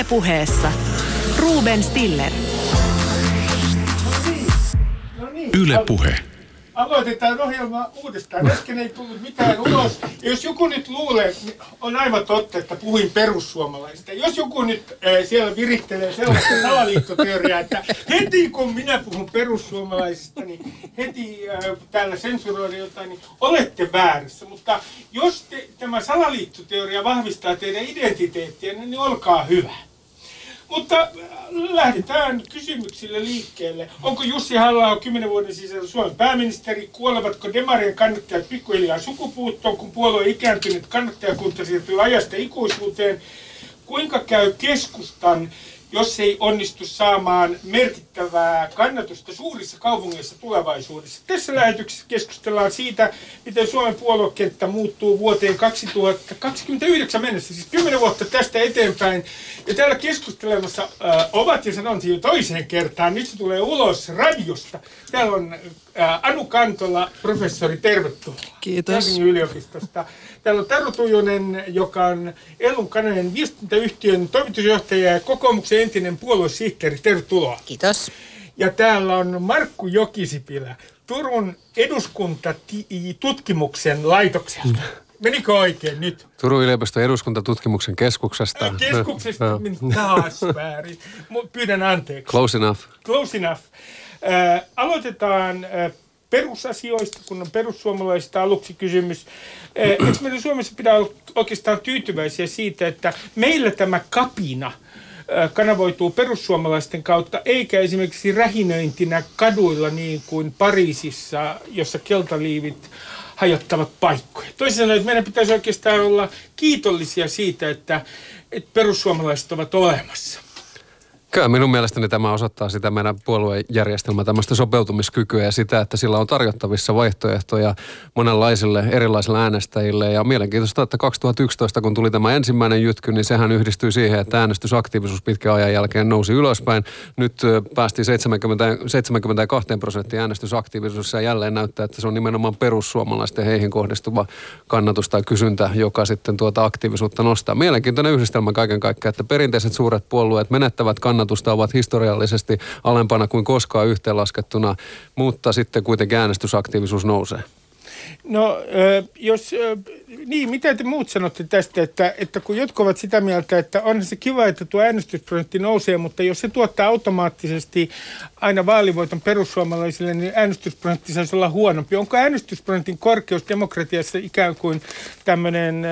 Ylepuheessa Ruben Stiller. Yle Puhe. Aloitetaan ohjelma uudestaan. Äsken ei tullut mitään ulos. Ja jos joku nyt luulee, niin on aivan totta, että puhuin perussuomalaisista. Jos joku nyt äh, siellä virittelee sellaista salaliittoteoriaa, että heti kun minä puhun perussuomalaisista, niin heti äh, täällä sensuroida jotain, niin olette väärässä. Mutta jos te, tämä salaliittoteoria vahvistaa teidän identiteettiä, niin olkaa hyvä. Mutta äh, lähdetään kysymyksille liikkeelle. Onko Jussi halla kymmenen vuoden sisällä Suomen pääministeri? Kuolevatko demarien kannattajat pikkuhiljaa sukupuuttoon, kun puolue ikääntynyt kannattajakunta siirtyy ajasta ikuisuuteen? Kuinka käy keskustan jos ei onnistu saamaan merkittävää kannatusta suurissa kaupungeissa tulevaisuudessa. Tässä lähetyksessä keskustellaan siitä, miten Suomen puoluekenttä muuttuu vuoteen 2029 mennessä, siis 10 vuotta tästä eteenpäin. Ja täällä keskustelemassa äh, ovat, ja sanon jo toiseen kertaan, nyt se tulee ulos radiosta. Täällä on Anu Kantola, professori, tervetuloa. Kiitos. Helsingin yliopistosta. Täällä on Taru Tujunen, joka on Elun kanavan viestintäyhtiön toimitusjohtaja ja kokoomuksen entinen puoluesihteeri. Tervetuloa. Kiitos. Ja täällä on Markku Jokisipilä, Turun eduskuntatutkimuksen laitokselta. Menikö oikein nyt? Turun yliopiston eduskuntatutkimuksen keskuksesta. Keskuksesta No, meni taas väärin. Pyydän anteeksi. Close enough. Close enough. Äh, aloitetaan äh, perusasioista, kun on perussuomalaisista aluksi kysymys. Eikö meidän Suomessa pidä olla oikeastaan tyytyväisiä siitä, että meillä tämä kapina kanavoituu perussuomalaisten kautta, eikä esimerkiksi rähinöintinä kaduilla niin kuin Pariisissa, jossa keltaliivit hajottavat paikkoja. Toisin sanoen, että meidän pitäisi oikeastaan olla kiitollisia siitä, että, että perussuomalaiset ovat olemassa. Kyllä minun mielestäni tämä osoittaa sitä meidän puoluejärjestelmän tämmöistä sopeutumiskykyä ja sitä, että sillä on tarjottavissa vaihtoehtoja monenlaisille erilaisille äänestäjille. Ja mielenkiintoista, että 2011 kun tuli tämä ensimmäinen jytky, niin sehän yhdistyi siihen, että äänestysaktiivisuus pitkän ajan jälkeen nousi ylöspäin. Nyt päästiin 70, 72 prosenttia äänestysaktiivisuus ja jälleen näyttää, että se on nimenomaan perussuomalaisten heihin kohdistuva kannatus tai kysyntä, joka sitten tuota aktiivisuutta nostaa. Mielenkiintoinen yhdistelmä kaiken kaikkiaan, että perinteiset suuret puolueet menettävät kannatusta, ovat historiallisesti alempana kuin koskaan yhteenlaskettuna, mutta sitten kuitenkin äänestysaktiivisuus nousee. No, jos, niin, mitä te muut sanotte tästä, että, että kun jotkut ovat sitä mieltä, että on se kiva, että tuo äänestysprosentti nousee, mutta jos se tuottaa automaattisesti aina vaalivoiton perussuomalaisille, niin äänestysprosentti saisi olla huonompi. Onko äänestysprosentin korkeus demokratiassa ikään kuin tämmöinen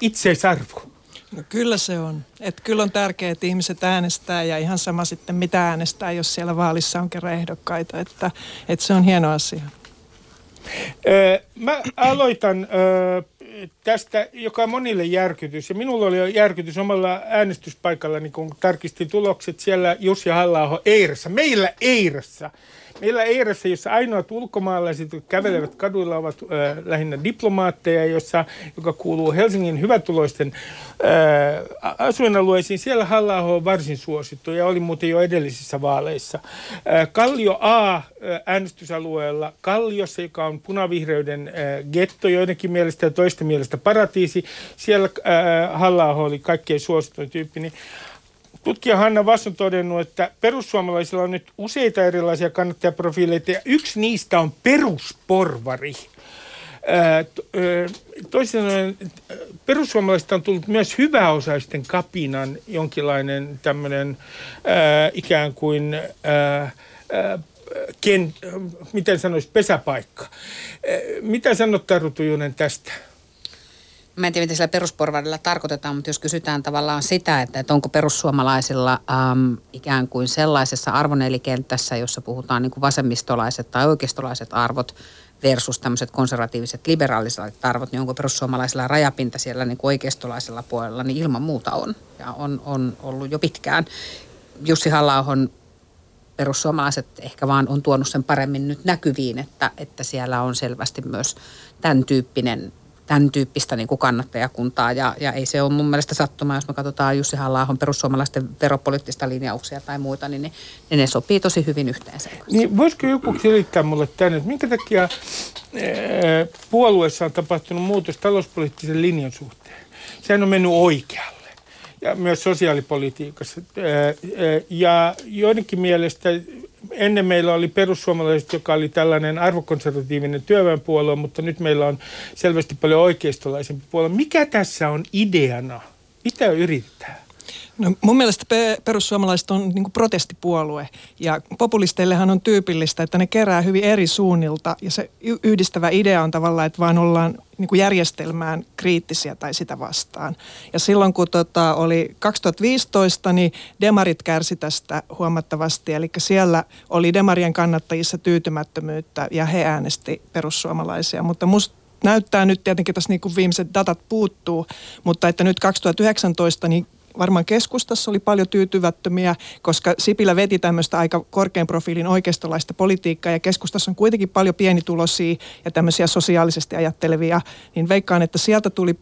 itseisarvo? No kyllä se on. Et kyllä on tärkeää, että ihmiset äänestää ja ihan sama sitten mitä äänestää, jos siellä vaalissa on kerran ehdokkaita. Että, että se on hieno asia. Mä aloitan tästä, joka on monille järkytys. Ja minulla oli jo järkytys omalla äänestyspaikallani, kun tarkistin tulokset siellä Jussi halla Eirassa. Meillä Eirassa. Meillä Eirassa, jossa ainoat ulkomaalaiset, jotka kävelevät kaduilla, ovat ö, lähinnä diplomaatteja, jossa, joka kuuluu Helsingin hyvätuloisten ö, asuinalueisiin. Siellä halla on varsin suosittu ja oli muuten jo edellisissä vaaleissa. Ö, Kallio A äänestysalueella Kalliossa, joka on punavihreyden ö, getto joidenkin mielestä ja toisten mielestä paratiisi. Siellä äh, halla oli kaikkein suosituin tyyppi. Niin Tutkija Hanna Vass on todennut, että perussuomalaisilla on nyt useita erilaisia kannattajaprofiileita ja yksi niistä on perusporvari. Toisin sanoen perussuomalaisista on tullut myös hyväosaisten kapinan jonkinlainen tämmöinen ää, ikään kuin ken, miten sanoisi, pesäpaikka. Mitä sanot Taru Tujunen tästä? Mä en tiedä, mitä sillä perusporvarilla tarkoitetaan, mutta jos kysytään tavallaan sitä, että, että onko perussuomalaisilla äm, ikään kuin sellaisessa arvonelikentässä, jossa puhutaan niin kuin vasemmistolaiset tai oikeistolaiset arvot versus tämmöiset konservatiiviset liberaaliset arvot, niin onko perussuomalaisilla rajapinta siellä niin kuin oikeistolaisella puolella, niin ilman muuta on. Ja on, on ollut jo pitkään. Jussi halla perussuomalaiset ehkä vaan on tuonut sen paremmin nyt näkyviin, että, että siellä on selvästi myös tämän tyyppinen tämän tyyppistä niin kuin kannattajakuntaa ja, ja ei se ole mun mielestä sattuma, jos me katsotaan Jussi halla perussuomalaisten veropoliittista linjauksia tai muita, niin ne, niin ne sopii tosi hyvin yhteen sen kanssa. Niin voisiko joku selittää mulle tänne, että minkä takia ää, puolueessa on tapahtunut muutos talouspoliittisen linjan suhteen? Sehän on mennyt oikealle. ja myös sosiaalipolitiikassa. Ja joidenkin mielestä ennen meillä oli perussuomalaiset, joka oli tällainen arvokonservatiivinen työväenpuolue, mutta nyt meillä on selvästi paljon oikeistolaisempi puolue. Mikä tässä on ideana? Mitä yritetään? No, mun mielestä perussuomalaiset on niin protestipuolue ja populisteillehan on tyypillistä, että ne kerää hyvin eri suunnilta ja se yhdistävä idea on tavallaan, että vaan ollaan niin järjestelmään kriittisiä tai sitä vastaan. Ja silloin kun tota, oli 2015, niin demarit kärsi tästä huomattavasti, eli siellä oli demarien kannattajissa tyytymättömyyttä ja he äänesti perussuomalaisia, mutta musta näyttää nyt tietenkin tässä niin kuin viimeiset datat puuttuu, mutta että nyt 2019 niin varmaan keskustassa oli paljon tyytyvättömiä, koska Sipilä veti tämmöistä aika korkean profiilin oikeistolaista politiikkaa ja keskustassa on kuitenkin paljon pienituloisia ja tämmöisiä sosiaalisesti ajattelevia, niin veikkaan, että sieltä tuli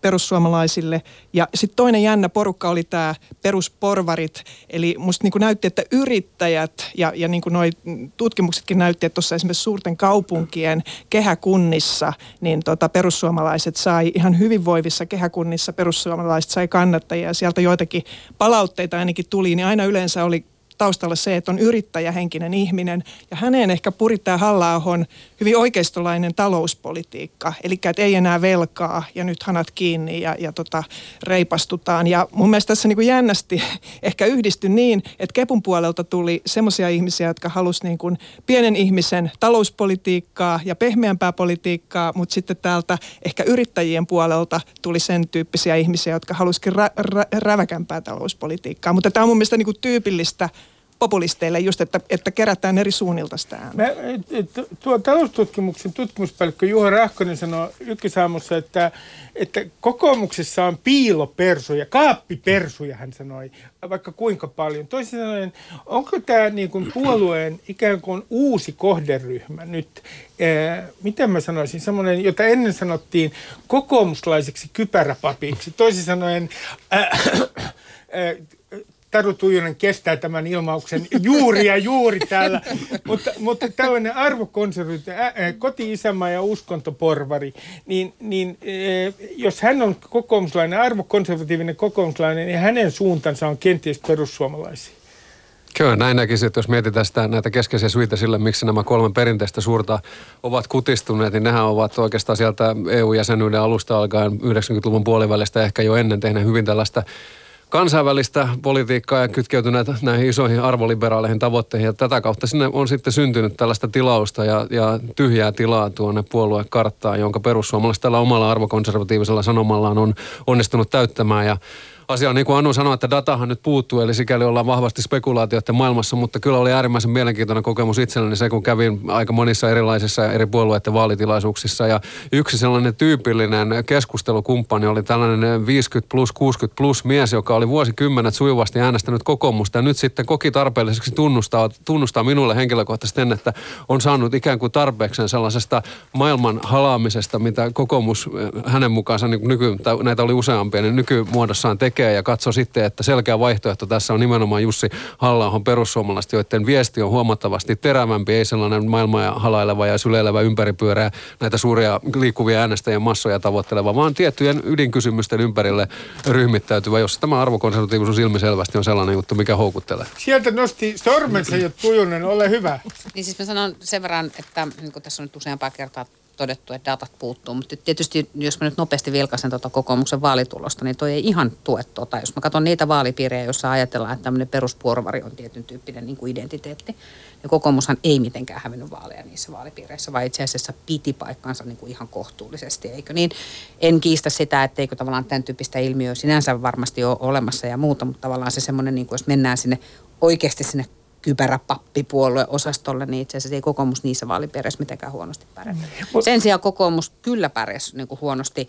perussuomalaisille. Ja sitten toinen jännä porukka oli tämä perusporvarit, eli musta niin näytti, että yrittäjät ja, ja niin noi tutkimuksetkin näytti, että tuossa esimerkiksi suurten kaupunkien kehäkunnissa, niin tota perussuomalaiset sai ihan hyvinvoivissa kehäkunnissa, perussuomalaiset sai kannattajia sieltä joitakin palautteita ainakin tuli, niin aina yleensä oli taustalla se, että on yrittäjähenkinen ihminen ja häneen ehkä purittaa halla hyvin oikeistolainen talouspolitiikka. Eli että ei enää velkaa ja nyt hanat kiinni ja, ja tota, reipastutaan. Ja mun mielestä tässä niin kuin jännästi ehkä yhdistyi niin, että Kepun puolelta tuli semmoisia ihmisiä, jotka halusivat niin kuin pienen ihmisen talouspolitiikkaa ja pehmeämpää politiikkaa, mutta sitten täältä ehkä yrittäjien puolelta tuli sen tyyppisiä ihmisiä, jotka halusivat rä- rä- räväkämpää talouspolitiikkaa. Mutta tämä on mun mielestä niin kuin tyypillistä populisteille just, että, että kerätään eri suunnilta sitä Mä, tuo taloustutkimuksen tutkimuspäällikkö Juha Rahkonen sanoi ykkösaamussa, että, että kokoomuksessa on piilopersuja, kaappipersuja hän sanoi, vaikka kuinka paljon. Toisin sanoen, onko tämä niin kuin puolueen ikään kuin uusi kohderyhmä nyt, ää, miten mä sanoisin, semmoinen, jota ennen sanottiin kokoomuslaiseksi kypäräpapiksi. Toisin sanoen, ää, ää, Taru Tuijonen kestää tämän ilmauksen juuri ja juuri täällä, mutta, mutta tällainen arvokonservatiivinen, koti-isämaa ja uskontoporvari, niin, niin jos hän on kokoomuslainen, arvokonservatiivinen kokoomuslainen, niin hänen suuntansa on kenties perussuomalaisia. Kyllä, näin näkisin, että jos mietitään sitä, näitä keskeisiä syitä sille, miksi nämä kolme perinteistä suurta ovat kutistuneet, niin nehän ovat oikeastaan sieltä EU-jäsenyyden alusta alkaen 90-luvun puolivälistä ehkä jo ennen tehneet hyvin tällaista kansainvälistä politiikkaa ja kytkeytyneet näihin isoihin arvoliberaaleihin tavoitteihin. Ja tätä kautta sinne on sitten syntynyt tällaista tilausta ja, ja tyhjää tilaa tuonne puoluekarttaan, jonka perussuomalaiset tällä omalla arvokonservatiivisella sanomallaan on onnistunut täyttämään. Ja asia on niin kuin Anu sanoi, että datahan nyt puuttuu, eli sikäli ollaan vahvasti spekulaatioiden maailmassa, mutta kyllä oli äärimmäisen mielenkiintoinen kokemus itselleni se, kun kävin aika monissa erilaisissa eri puolueiden vaalitilaisuuksissa. Ja yksi sellainen tyypillinen keskustelukumppani oli tällainen 50 plus, 60 plus mies, joka oli vuosikymmenet sujuvasti äänestänyt kokoomusta ja nyt sitten koki tarpeelliseksi tunnustaa, tunnustaa minulle henkilökohtaisesti sen, että on saanut ikään kuin tarpeekseen sellaisesta maailman halaamisesta, mitä kokoomus eh, hänen mukaansa niin nyky, näitä oli useampia, niin nykymuodossaan tekee tekee ja katso sitten, että selkeä vaihtoehto tässä on nimenomaan Jussi halla perussuomalaiset, joiden viesti on huomattavasti terävämpi, ei sellainen maailmaa halaileva ja syleilevä ympäripyörää näitä suuria liikkuvia äänestäjien massoja tavoitteleva, vaan tiettyjen ydinkysymysten ympärille ryhmittäytyvä, jossa tämä arvokonservatiivisuus ilmiselvästi on sellainen juttu, mikä houkuttelee. Sieltä nosti sormensa jo Tujunen, ole hyvä. Niin siis mä sanon sen verran, että niin kuin tässä on nyt useampaa kertaa todettu, että datat puuttuu. Mutta tietysti, jos mä nyt nopeasti vilkaisen tuota kokoomuksen vaalitulosta, niin toi ei ihan tue tuota. Jos mä katson niitä vaalipiirejä, joissa ajatellaan, että tämmöinen peruspuorvari on tietyn tyyppinen niin kuin identiteetti, niin kokoomushan ei mitenkään hävinnyt vaaleja niissä vaalipiireissä, vaan itse asiassa piti paikkansa niin kuin ihan kohtuullisesti, eikö niin? En kiistä sitä, etteikö tavallaan tämän tyyppistä ilmiöä sinänsä varmasti ole olemassa ja muuta, mutta tavallaan se semmoinen, niin kuin jos mennään sinne oikeasti sinne kypäräpappipuolue-osastolle, niin itse asiassa ei kokoomus niissä vaalipiireissä mitenkään huonosti pärjää. Mm. Sen sijaan kokoomus kyllä pärjäsi niin kuin huonosti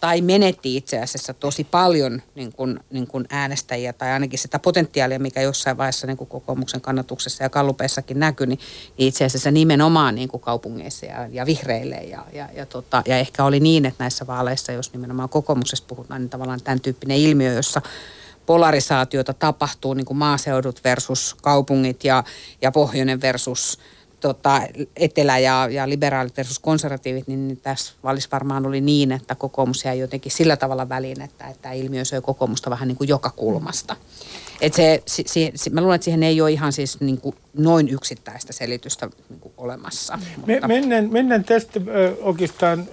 tai menetti itse asiassa tosi paljon niin kuin, niin kuin äänestäjiä tai ainakin sitä potentiaalia, mikä jossain vaiheessa niin kuin kokoomuksen kannatuksessa ja kallupeissakin näkyi, niin itse asiassa nimenomaan niin kuin kaupungeissa ja, ja vihreille. Ja, ja, ja, tota, ja ehkä oli niin, että näissä vaaleissa, jos nimenomaan kokoomuksesta puhutaan, niin tavallaan tämän tyyppinen ilmiö, jossa polarisaatiota tapahtuu niin kuin maaseudut versus kaupungit ja, ja pohjoinen versus tota, etelä- ja, ja liberaalit versus konservatiivit, niin, niin tässä valis varmaan oli niin, että kokoomus jäi jotenkin sillä tavalla väliin, että, että ilmiö söi kokoomusta vähän niin kuin joka kulmasta. Et se, se, se, mä luulen, että siihen ei ole ihan siis niin kuin noin yksittäistä selitystä niin kuin olemassa. Me, mutta... mennään, mennään tästä oikeastaan,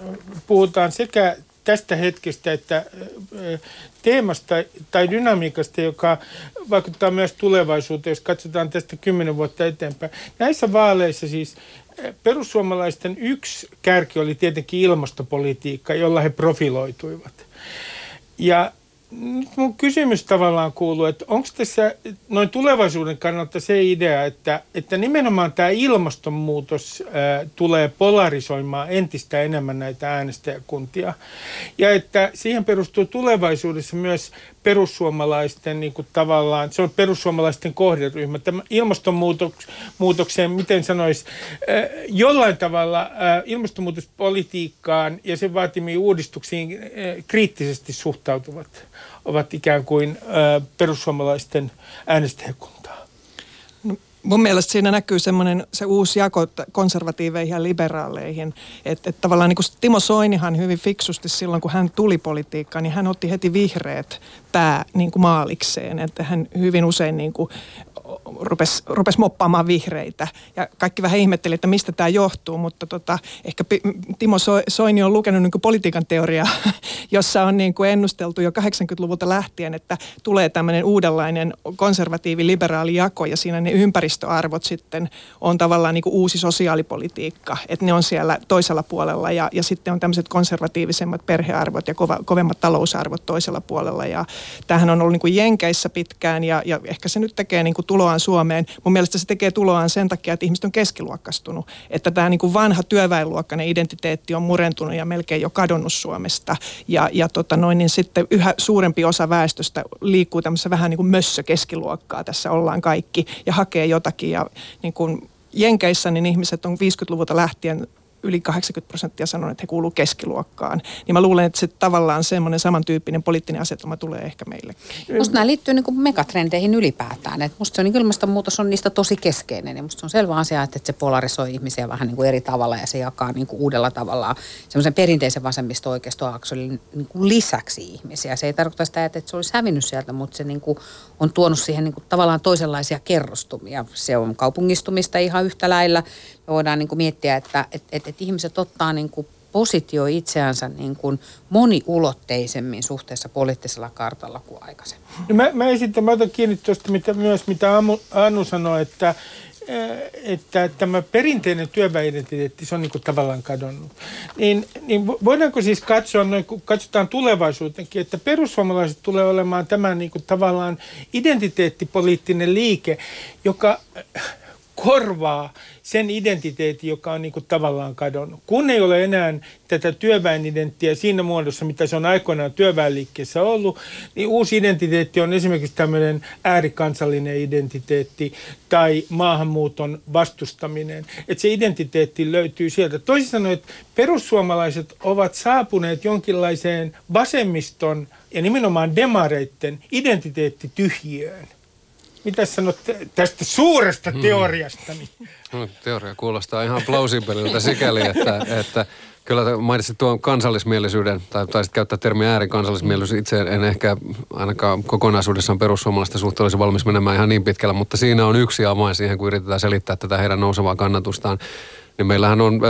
puhutaan sekä tästä hetkestä, että teemasta tai dynamiikasta, joka vaikuttaa myös tulevaisuuteen, jos katsotaan tästä kymmenen vuotta eteenpäin. Näissä vaaleissa siis perussuomalaisten yksi kärki oli tietenkin ilmastopolitiikka, jolla he profiloituivat. Ja nyt mun kysymys tavallaan kuuluu, että onko tässä noin tulevaisuuden kannalta se idea, että, että nimenomaan tämä ilmastonmuutos ää, tulee polarisoimaan entistä enemmän näitä äänestäjäkuntia? Ja että siihen perustuu tulevaisuudessa myös perussuomalaisten niin kuin tavallaan, se on perussuomalaisten kohderyhmä. Tämä ilmastonmuutokseen, miten sanoisi, jollain tavalla ilmastonmuutospolitiikkaan ja sen vaatimiin uudistuksiin kriittisesti suhtautuvat ovat ikään kuin perussuomalaisten äänestäjäkuntaa. Mun mielestä siinä näkyy semmoinen se uusi jako konservatiiveihin ja liberaaleihin. Että et tavallaan niin kuin Timo Soinihan hyvin fiksusti silloin, kun hän tuli politiikkaan, niin hän otti heti vihreät pää niin kuin maalikseen. Että hän hyvin usein niin kuin rupesi, rupesi moppaamaan vihreitä. Ja kaikki vähän ihmetteli, että mistä tämä johtuu, mutta tota, ehkä Timo Soini on lukenut niin politiikan teoriaa, jossa on niin kuin ennusteltu jo 80-luvulta lähtien, että tulee tämmöinen uudenlainen konservatiivi-liberaali jako ja siinä ne ympäristöarvot sitten on tavallaan niin kuin uusi sosiaalipolitiikka, että ne on siellä toisella puolella ja, ja sitten on tämmöiset konservatiivisemmat perhearvot ja kova, kovemmat talousarvot toisella puolella ja tämähän on ollut niin kuin Jenkeissä pitkään ja, ja ehkä se nyt tekee niin kuin tuloaan Suomeen. Mun mielestä se tekee tuloaan sen takia, että ihmiset on keskiluokkastunut. Että tämä niin vanha työväenluokkainen identiteetti on murentunut ja melkein jo kadonnut Suomesta. Ja, ja tota noin, niin sitten yhä suurempi osa väestöstä liikkuu tämmöisessä vähän niin kuin mössökeskiluokkaa. Tässä ollaan kaikki ja hakee jotakin. Ja niin kuin Jenkeissä niin ihmiset on 50-luvulta lähtien yli 80 prosenttia sanoo, että he kuuluu keskiluokkaan. Niin mä luulen, että se tavallaan semmoinen samantyyppinen poliittinen asetelma tulee ehkä meille. Musta nämä liittyy niin megatrendeihin ylipäätään. Et musta se on, niin ilmastonmuutos on niistä tosi keskeinen ja musta se on selvä asia, että se polarisoi ihmisiä vähän niin kuin eri tavalla ja se jakaa niin kuin uudella tavalla semmoisen perinteisen vasemmisto oikeistoakselin niin kuin lisäksi ihmisiä. Se ei tarkoita sitä, että se olisi hävinnyt sieltä, mutta se niin kuin on tuonut siihen niin kuin tavallaan toisenlaisia kerrostumia. Se on kaupungistumista ihan yhtä lailla. Me voidaan niin kuin miettiä, että et, et, et ihmiset ottaa niin kuin positio itseänsä niin kuin moniulotteisemmin suhteessa poliittisella kartalla kuin aikaisemmin. No mä, mä esitän, mä otan kiinni tuosta mitä, myös, mitä Anu sanoi, että, että tämä perinteinen työväidentiteetti, se on niin kuin tavallaan kadonnut. Niin, niin voidaanko siis katsoa, noin, kun katsotaan tulevaisuutenkin, että perussuomalaiset tulee olemaan tämä niin kuin tavallaan identiteettipoliittinen liike, joka korvaa sen identiteetin, joka on niin kuin tavallaan kadonnut. Kun ei ole enää tätä työväenidenttiä siinä muodossa, mitä se on aikoinaan työväenliikkeessä ollut, niin uusi identiteetti on esimerkiksi tämmöinen äärikansallinen identiteetti tai maahanmuuton vastustaminen. Että se identiteetti löytyy sieltä. Toisin sanoen, että perussuomalaiset ovat saapuneet jonkinlaiseen vasemmiston ja nimenomaan demareitten identiteettityhjiöön. Mitä sanot tästä suuresta teoriasta? Mm. No, teoria kuulostaa ihan plausibelilta sikäli, että, että Kyllä mainitsit tuon kansallismielisyyden, tai taisit käyttää termiä äärikansallismielisyys. Itse en ehkä ainakaan kokonaisuudessaan perussuomalaisten suhteen olisi valmis menemään ihan niin pitkällä, mutta siinä on yksi avain siihen, kun yritetään selittää tätä heidän nousevaa kannatustaan niin meillähän on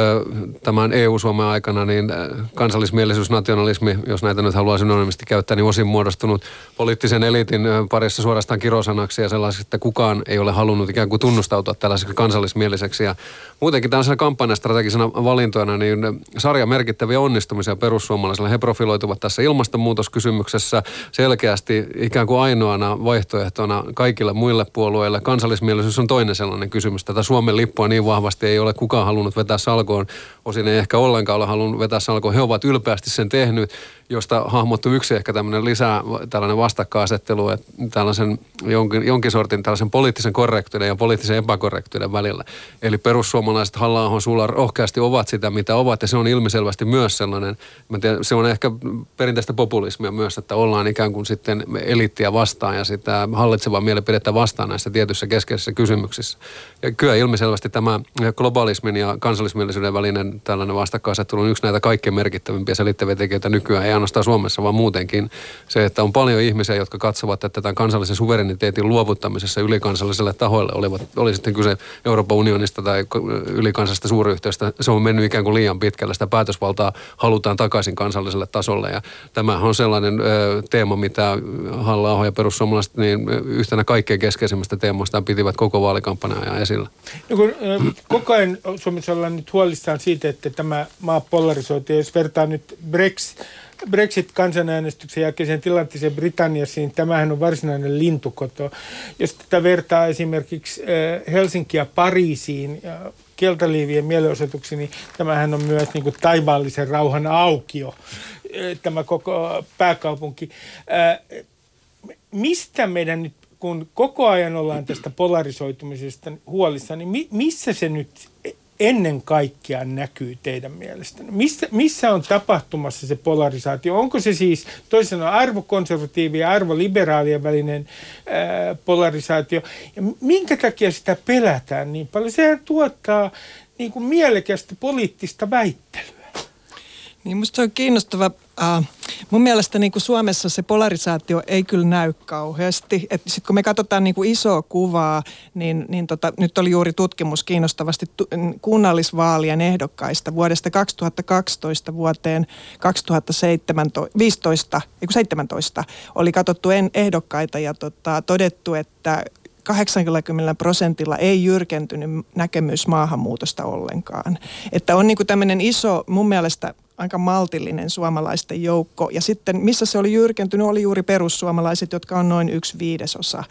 tämän EU-Suomen aikana niin kansallismielisyys, nationalismi, jos näitä nyt haluaa synonymisti käyttää, niin osin muodostunut poliittisen eliitin parissa suorastaan kirosanaksi ja sellaiseksi, että kukaan ei ole halunnut ikään kuin tunnustautua tällaiseksi kansallismieliseksi. Ja muutenkin tällaisena kampanjastrategisena valintoina niin sarja merkittäviä onnistumisia perussuomalaisilla. He profiloituvat tässä ilmastonmuutoskysymyksessä selkeästi ikään kuin ainoana vaihtoehtona kaikille muille puolueille. Kansallismielisyys on toinen sellainen kysymys. Tätä Suomen lippua niin vahvasti ei ole kukaan halunnut vetää salkoon. Osin ei ehkä ollenkaan ole halunnut vetää salkoon. He ovat ylpeästi sen tehnyt josta hahmottui yksi ehkä tämmöinen lisää tällainen vastakkainasettelu, että tällaisen jonkin, jonkin sortin tällaisen poliittisen korrektiuden ja poliittisen epäkorrektiuden välillä. Eli perussuomalaiset halla sulla rohkeasti ovat sitä, mitä ovat, ja se on ilmiselvästi myös sellainen, mä tiedän, se on ehkä perinteistä populismia myös, että ollaan ikään kuin sitten eliittiä vastaan ja sitä hallitsevaa mielipidettä vastaan näissä tietyissä keskeisissä kysymyksissä. Ja kyllä ilmiselvästi tämä globalismin ja kansallismielisyyden välinen tällainen vastakkainasettelu on yksi näitä kaikkein merkittävimpiä selittäviä tekijöitä nykyään, ainoastaan Suomessa, vaan muutenkin. Se, että on paljon ihmisiä, jotka katsovat, että tämän kansallisen suvereniteetin luovuttamisessa ylikansalliselle tahoille, olivat, oli sitten kyse Euroopan unionista tai ylikansallisesta suuryhtiöstä, se on mennyt ikään kuin liian pitkälle. Sitä päätösvaltaa halutaan takaisin kansalliselle tasolle ja tämä on sellainen ö, teema, mitä halla ja perussuomalaiset niin yhtenä kaikkein keskeisimmistä teemoista pitivät koko vaalikampanjan esillä. No kun, koko ajan Suomessa ollaan nyt huolissaan siitä, että tämä maa polarisoituu. Jos vertaa nyt Brexit, Brexit-kansanäänestyksen jälkeiseen tilanteeseen Britanniassa, niin tämähän on varsinainen lintukoto. Jos tätä vertaa esimerkiksi Helsinkiä ja Pariisiin ja keltaliivien mielenosoituksiin, niin tämähän on myös niin kuin taivaallisen rauhan aukio, tämä koko pääkaupunki. Mistä meidän nyt kun koko ajan ollaan tästä polarisoitumisesta huolissa, niin mi, missä se nyt ennen kaikkea näkyy teidän mielestänne? Missä, missä on tapahtumassa se polarisaatio? Onko se siis toisena arvokonservatiivi ja arvoliberaalien välinen ää, polarisaatio? Ja minkä takia sitä pelätään niin paljon? Sehän tuottaa niin kuin mielekästä poliittista väittelyä. Niin musta on kiinnostava. Uh, mun mielestä niin kuin Suomessa se polarisaatio ei kyllä näy kauheasti. Sitten kun me katsotaan niin kuin isoa kuvaa, niin, niin tota, nyt oli juuri tutkimus kiinnostavasti tu, kunnallisvaalien ehdokkaista vuodesta 2012 vuoteen 2015 17 oli katsottu en, ehdokkaita ja tota, todettu, että 80 prosentilla ei jyrkentynyt näkemys maahanmuutosta ollenkaan. Että on niin kuin tämmöinen iso, mun mielestä aika maltillinen suomalaisten joukko. Ja sitten missä se oli jyrkentynyt, oli juuri perussuomalaiset, jotka on noin yksi viidesosa.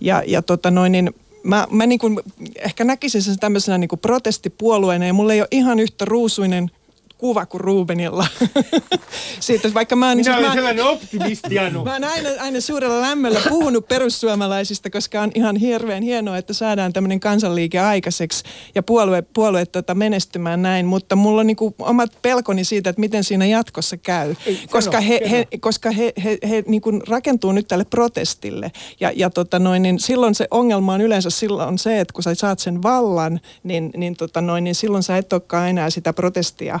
Ja, ja tota noin, niin mä, mä niin kuin ehkä näkisin sen tämmöisenä niin kuin protestipuolueena ja mulla ei ole ihan yhtä ruusuinen kuva kuin Rubenilla. Siitä, vaikka mä Minä olen sellainen optimisti, Anu. Mä oon aina, aina suurella lämmöllä puhunut perussuomalaisista, koska on ihan hirveän hienoa, että saadaan tämmöinen kansanliike aikaiseksi ja puolue, puolue tota, menestymään näin. Mutta mulla on niinku omat pelkoni siitä, että miten siinä jatkossa käy. Ei, koska he, he, koska he, he, he niinku rakentuu nyt tälle protestille. Ja, ja tota noin, niin silloin se ongelma on yleensä silloin se, että kun sä saat sen vallan, niin, niin, tota noin, niin silloin sä et olekaan enää sitä protestia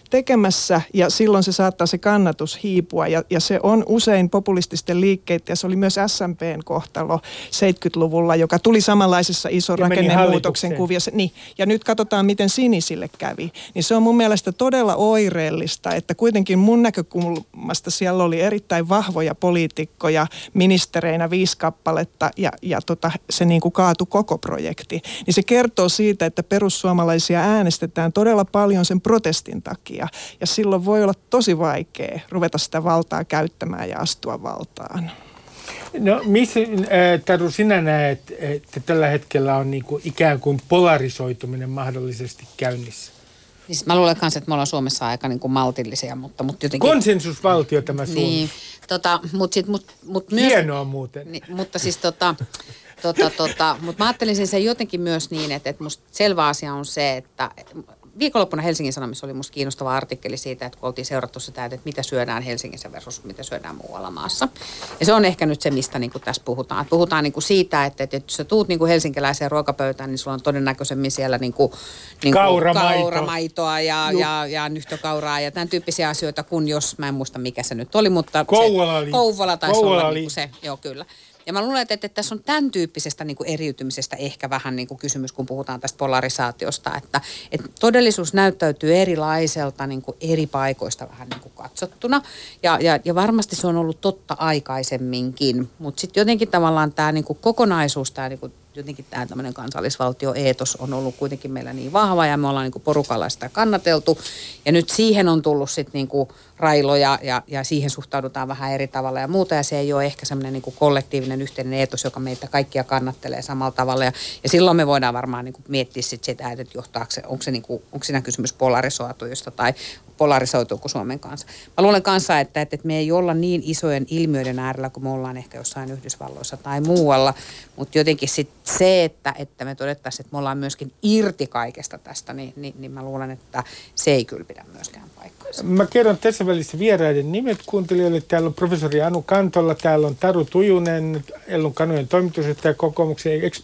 tekemässä ja silloin se saattaa se kannatus hiipua ja, ja se on usein populististen liikkeitä ja se oli myös SMPn kohtalo 70-luvulla, joka tuli samanlaisessa ison ja rakennemuutoksen kuviossa. Niin, ja nyt katsotaan, miten sinisille kävi. Niin se on mun mielestä todella oireellista, että kuitenkin mun näkökulmasta siellä oli erittäin vahvoja poliitikkoja ministereinä viisi kappaletta ja, ja tota, se niin kuin kaatui koko projekti. Niin se kertoo siitä, että perussuomalaisia äänestetään todella paljon sen protestin takia ja, ja silloin voi olla tosi vaikea ruveta sitä valtaa käyttämään ja astua valtaan. No missä, äh, Taru, sinä näet, että tällä hetkellä on niin kuin ikään kuin polarisoituminen mahdollisesti käynnissä? Siis mä luulen myös, että me ollaan Suomessa aika niin kuin maltillisia, mutta, mutta jotenkin... Konsensusvaltio tämä Suomi. Niin, tota, mutta sit, mut, mut myös... Hienoa muuten. Niin, mutta siis tota, tota, tota, mutta mä ajattelisin sen jotenkin myös niin, että, että musta selvä asia on se, että viikonloppuna Helsingin Sanomissa oli musta kiinnostava artikkeli siitä, että kun oltiin seurattu sitä, että mitä syödään Helsingissä versus mitä syödään muualla maassa. Ja se on ehkä nyt se, mistä niin kuin tässä puhutaan. puhutaan niin kuin siitä, että, että jos sä tuut niin kuin helsinkiläiseen ruokapöytään, niin sulla on todennäköisemmin siellä niin kuin, niin kuin Kauramaito. kauramaitoa ja, ja, ja nyhtökauraa ja tämän tyyppisiä asioita, kun jos, mä en muista mikä se nyt oli, mutta Kouvola, se, Kouvola taisi Kouvola olla niin kuin se, joo kyllä. Ja mä luulen, että, että tässä on tämän tyyppisestä niin kuin eriytymisestä ehkä vähän niin kuin kysymys, kun puhutaan tästä polarisaatiosta, että, että todellisuus näyttäytyy erilaiselta niin kuin eri paikoista vähän niin kuin katsottuna. Ja, ja, ja varmasti se on ollut totta aikaisemminkin, mutta sitten jotenkin tavallaan tämä niin kuin kokonaisuus, tämä niin kuin jotenkin tämä tämmöinen kansallisvaltioeetos on ollut kuitenkin meillä niin vahva ja me ollaan niin kuin porukalla sitä kannateltu. Ja nyt siihen on tullut sitten niin kuin railoja ja, ja siihen suhtaudutaan vähän eri tavalla ja muuta. Ja se ei ole ehkä semmoinen niin kuin kollektiivinen yhteinen eetos, joka meitä kaikkia kannattelee samalla tavalla. Ja, ja silloin me voidaan varmaan niin kuin miettiä sit sitä, että johtaako se, onko, se niin kuin, onko siinä kysymys polarisoituista tai polarisoituuko Suomen kanssa. Mä luulen kanssa, että, että me ei olla niin isojen ilmiöiden äärellä kuin me ollaan ehkä jossain Yhdysvalloissa tai muualla, mutta jotenkin sit se, että, että me todettaisiin, että me ollaan myöskin irti kaikesta tästä, niin, niin, niin mä luulen, että se ei kyllä pidä myöskään paikkaansa. Mä kerron tässä välissä vieraiden nimet kuuntelijoille. Täällä on professori Anu Kantolla, täällä on Taru Tujunen, Ellun Kanojen toimitusjohtaja kokoomuksen ex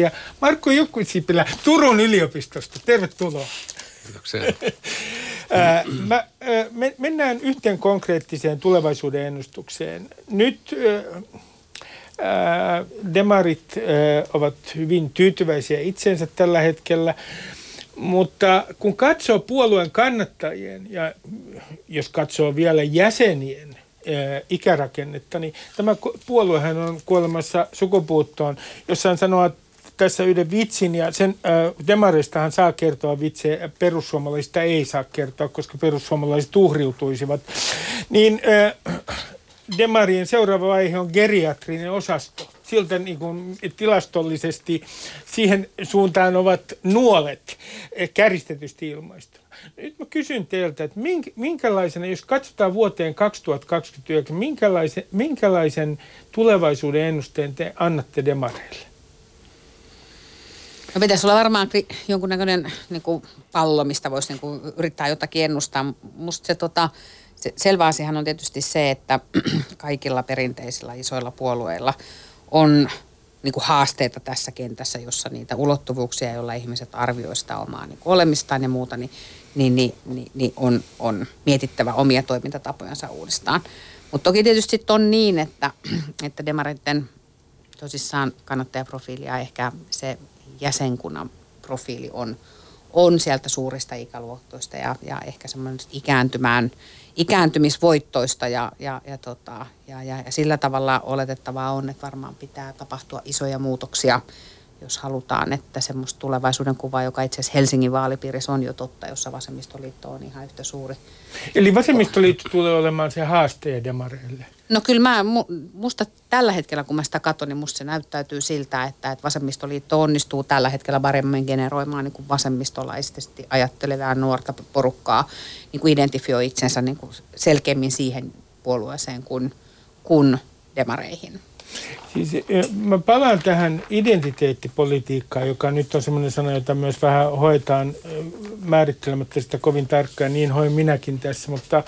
ja Markku Jukkusipilä Turun yliopistosta. Tervetuloa. Kiitoksia. Mä, me, mennään yhteen konkreettiseen tulevaisuuden ennustukseen. Nyt demarit ovat hyvin tyytyväisiä itsensä tällä hetkellä, mutta kun katsoo puolueen kannattajien ja jos katsoo vielä jäsenien ikärakennetta, niin tämä puoluehan on kuolemassa sukupuuttoon. Jossain sanoa, että tässä yhden vitsin ja sen äh, demaristahan saa kertoa vitsejä, perussuomalaisista ei saa kertoa, koska perussuomalaiset uhriutuisivat. Niin äh, demarien seuraava vaihe on geriatrinen osasto. Siltä niin kuin, tilastollisesti siihen suuntaan ovat nuolet kärjistetysti ilmaista. Nyt mä kysyn teiltä, että minkälaisena, jos katsotaan vuoteen 2029, minkälaisen, minkälaisen tulevaisuuden ennusteen te annatte demareille? No pitäisi olla varmaan jonkunnäköinen niin kuin pallo, mistä voisi niin kuin yrittää jotakin ennustaa. Musta se, tota, se selvä asiahan on tietysti se, että kaikilla perinteisillä isoilla puolueilla on niin kuin haasteita tässä kentässä, jossa niitä ulottuvuuksia, joilla ihmiset arvioivat sitä omaa niin olemistaan ja muuta, niin, niin, niin, niin, niin on, on mietittävä omia toimintatapojansa uudestaan. Mutta toki tietysti on niin, että, että demareiden tosissaan kannattajaprofiilia ehkä se jäsenkunnan profiili on, on sieltä suurista ikäluoktoista ja, ja ehkä semmoinen ikääntymään, ikääntymisvoittoista ja, ja, ja, tota, ja, ja, ja sillä tavalla oletettavaa on, että varmaan pitää tapahtua isoja muutoksia jos halutaan, että semmoista tulevaisuuden kuvaa, joka itse asiassa Helsingin vaalipiirissä on jo totta, jossa vasemmistoliitto on ihan yhtä suuri. Eli vasemmistoliitto tulee olemaan se haaste demareille? No kyllä mä, musta tällä hetkellä, kun mä sitä katson, niin musta se näyttäytyy siltä, että, että vasemmistoliitto onnistuu tällä hetkellä paremmin generoimaan niin kuin vasemmistolaisesti ajattelevaa nuorta porukkaa, niin kuin identifioi itsensä niin kuin selkeämmin siihen puolueeseen kuin, kuin demareihin. Siis eh, mä palaan tähän identiteettipolitiikkaan, joka nyt on semmoinen sana, jota myös vähän hoetaan eh, määrittelemättä sitä kovin tarkkaan, niin hoin minäkin tässä. Mutta,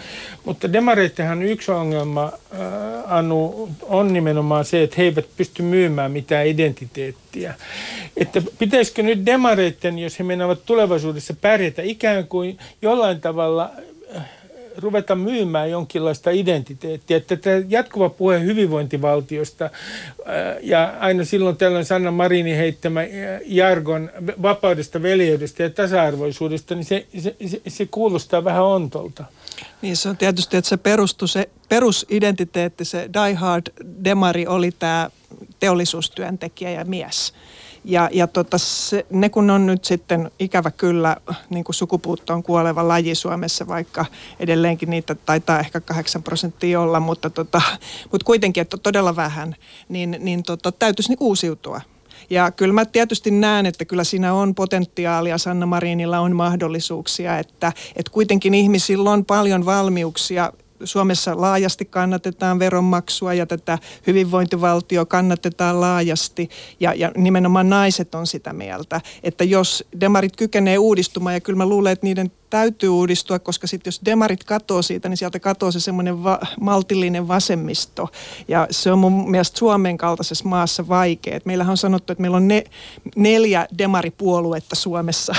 mutta demareittehan yksi ongelma, äh, Anu, on nimenomaan se, että he eivät pysty myymään mitään identiteettiä. Että pitäisikö nyt demareitten, jos he menevät tulevaisuudessa pärjätä ikään kuin jollain tavalla ruveta myymään jonkinlaista identiteettiä. Että tämä jatkuva puhe hyvinvointivaltiosta äh, ja aina silloin tällöin Sanna Marini heittämä äh, jargon vapaudesta, veljeydestä ja tasa-arvoisuudesta, niin se, se, se, se kuulostaa vähän ontolta. Niin se on tietysti, että se perustui se perusidentiteetti, se diehard demari oli tämä teollisuustyöntekijä ja mies. Ja, ja tota, se, ne kun on nyt sitten ikävä kyllä niin kuin sukupuuttoon kuoleva laji Suomessa, vaikka edelleenkin niitä taitaa ehkä 8 prosenttia olla, mutta, tota, mutta kuitenkin, että todella vähän, niin, niin tota, täytyisi niin uusiutua. Ja kyllä mä tietysti näen, että kyllä siinä on potentiaalia, Sanna Marinilla on mahdollisuuksia, että, että kuitenkin ihmisillä on paljon valmiuksia Suomessa laajasti kannatetaan veronmaksua ja tätä hyvinvointivaltio kannatetaan laajasti. Ja, ja nimenomaan naiset on sitä mieltä, että jos demarit kykenee uudistumaan ja kyllä mä luulen, että niiden täytyy uudistua, koska sitten jos demarit katoo siitä, niin sieltä katoo se semmoinen va- maltillinen vasemmisto. Ja se on mun mielestä Suomen kaltaisessa maassa vaikea. meillähän on sanottu, että meillä on ne, neljä demaripuoluetta Suomessa.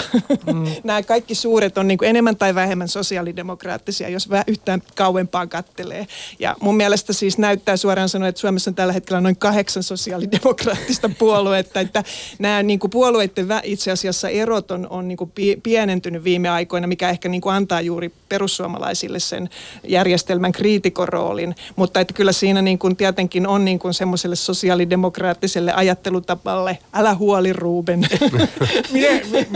Mm. Nämä kaikki suuret on niin kuin enemmän tai vähemmän sosiaalidemokraattisia, jos vähän yhtään kauempaa kattelee. Ja mun mielestä siis näyttää suoraan sanoen, että Suomessa on tällä hetkellä noin kahdeksan sosiaalidemokraattista puoluetta. Että nämä niin kuin puolueiden itse asiassa erot on, on niin kuin pienentynyt viime aikoina, mikä ehkä niin kuin antaa juuri perussuomalaisille sen järjestelmän kriitikoroolin. Mutta että kyllä siinä niin kuin tietenkin on niin kuin semmoiselle sosiaalidemokraattiselle ajattelutapalle, älä huoli Ruben. minä,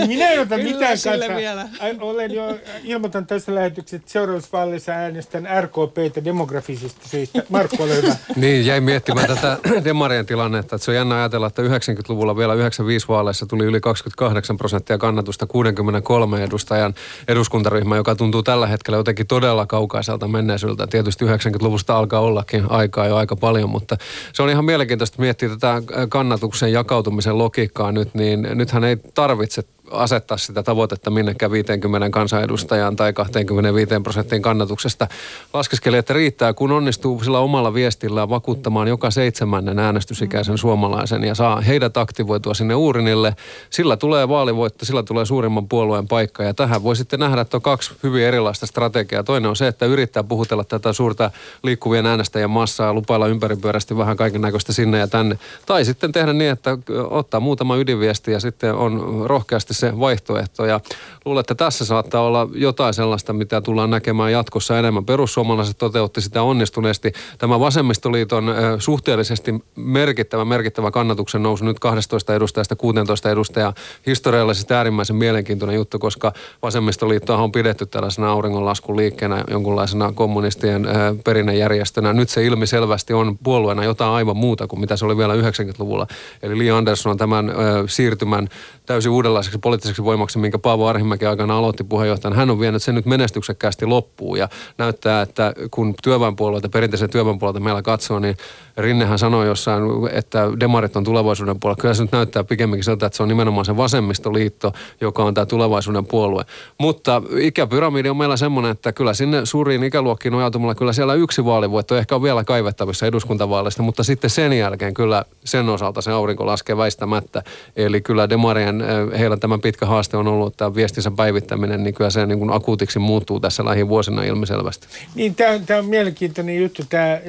minä en ota Kyllä, mitään kantaa. vielä. Olen jo, ilmoitan tässä lähetyksessä, että seuraavassa vaalissa äänestän RKPtä demografisista syistä. Markku, ole hyvä. Niin, jäi miettimään tätä demarien tilannetta. Että se on jännä ajatella, että 90-luvulla vielä 95 vaaleissa tuli yli 28 prosenttia kannatusta 63 edustajan eduskuntaryhmä, joka tuntuu tällä hetkellä jotenkin todella kaukaiselta menneisyydeltä. Tietysti 90-luvusta alkaa ollakin aikaa jo aika paljon, mutta se on ihan mielenkiintoista miettiä tätä kannatuksen jakautumisen logiikkaa nyt, niin nythän ei tarvitse asettaa sitä tavoitetta minnekään 50 kansanedustajaan tai 25 prosenttiin kannatuksesta. Laskeskeli, että riittää, kun onnistuu sillä omalla viestillään vakuuttamaan joka seitsemännen äänestysikäisen suomalaisen ja saa heidät aktivoitua sinne uurinille. Sillä tulee vaalivoitto, sillä tulee suurimman puolueen paikka ja tähän voi sitten nähdä, että on kaksi hyvin erilaista strategiaa. Toinen on se, että yrittää puhutella tätä suurta liikkuvien äänestäjien massaa lupailla ympäripyörästi vähän kaiken näköistä sinne ja tänne. Tai sitten tehdä niin, että ottaa muutama ydinviesti ja sitten on rohkeasti se vaihtoehto. Ja luulen, että tässä saattaa olla jotain sellaista, mitä tullaan näkemään jatkossa enemmän. Perussuomalaiset toteutti sitä onnistuneesti. Tämä vasemmistoliiton suhteellisesti merkittävä, merkittävä kannatuksen nousu nyt 12 edustajasta 16 edustajaa. Historiallisesti äärimmäisen mielenkiintoinen juttu, koska vasemmistoliittoa on pidetty tällaisena auringonlaskun liikkeenä, jonkunlaisena kommunistien perinnejärjestönä. Nyt se ilmiselvästi on puolueena jotain aivan muuta kuin mitä se oli vielä 90-luvulla. Eli Li Andersson on tämän siirtymän täysin uudenlaiseksi poliittiseksi voimaksi, minkä Paavo Arhimäki aikana aloitti puheenjohtajana. Hän on vienyt sen nyt menestyksekkäästi loppuun ja näyttää, että kun työväenpuolueita, perinteisen työväenpuolueita meillä katsoo, niin Rinnehän sanoi jossain, että demarit on tulevaisuuden puolella. Kyllä se nyt näyttää pikemminkin siltä, että se on nimenomaan se vasemmistoliitto, joka on tämä tulevaisuuden puolue. Mutta ikäpyramidi on meillä semmoinen, että kyllä sinne suuriin ikäluokkiin nojautumalla kyllä siellä yksi vaalivoitto ehkä on vielä kaivettavissa eduskuntavaaleista, mutta sitten sen jälkeen kyllä sen osalta se aurinko laskee väistämättä. Eli kyllä demarien, eh, heillä tämä pitkä haaste on ollut tämä viestinsä päivittäminen, niin kyllä se niin kuin akuutiksi muuttuu tässä lähivuosina ilmiselvästi. Niin, tämä on mielenkiintoinen juttu, tämä,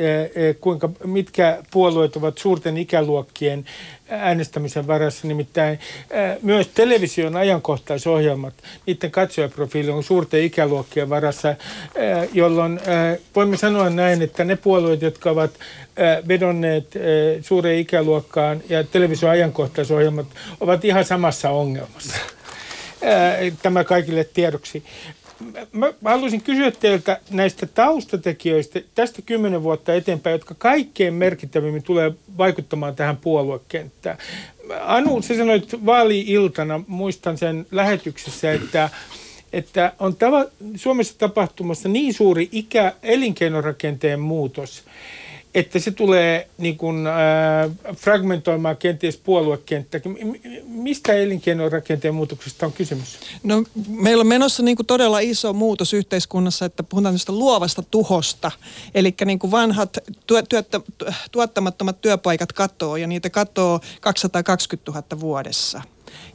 kuinka, mitkä puolueet ovat suurten ikäluokkien äänestämisen varassa. Nimittäin myös television ajankohtaisohjelmat, niiden katsojaprofiili on suurten ikäluokkien varassa, jolloin voimme sanoa näin, että ne puolueet, jotka ovat vedonneet suureen ikäluokkaan ja television ajankohtaisohjelmat ovat ihan samassa ongelmassa. Tämä kaikille tiedoksi. Mä mä haluaisin kysyä teiltä näistä taustatekijöistä tästä kymmenen vuotta eteenpäin, jotka kaikkein merkittävimmin tulee vaikuttamaan tähän puoluekenttään. Anu, sä sanoit vaali-iltana, muistan sen lähetyksessä, että että on tava, Suomessa tapahtumassa niin suuri ikä, elinkeinorakenteen muutos, että se tulee niin kuin, äh, fragmentoimaan kenties puoluekenttäkin. M- mistä elinkeinorakenteen muutoksesta on kysymys? No, meillä on menossa niin kuin todella iso muutos yhteiskunnassa, että puhutaan tästä luovasta tuhosta. Eli niin kuin vanhat työ, työttä, tuottamattomat työpaikat katoo ja niitä katoo 220 000 vuodessa.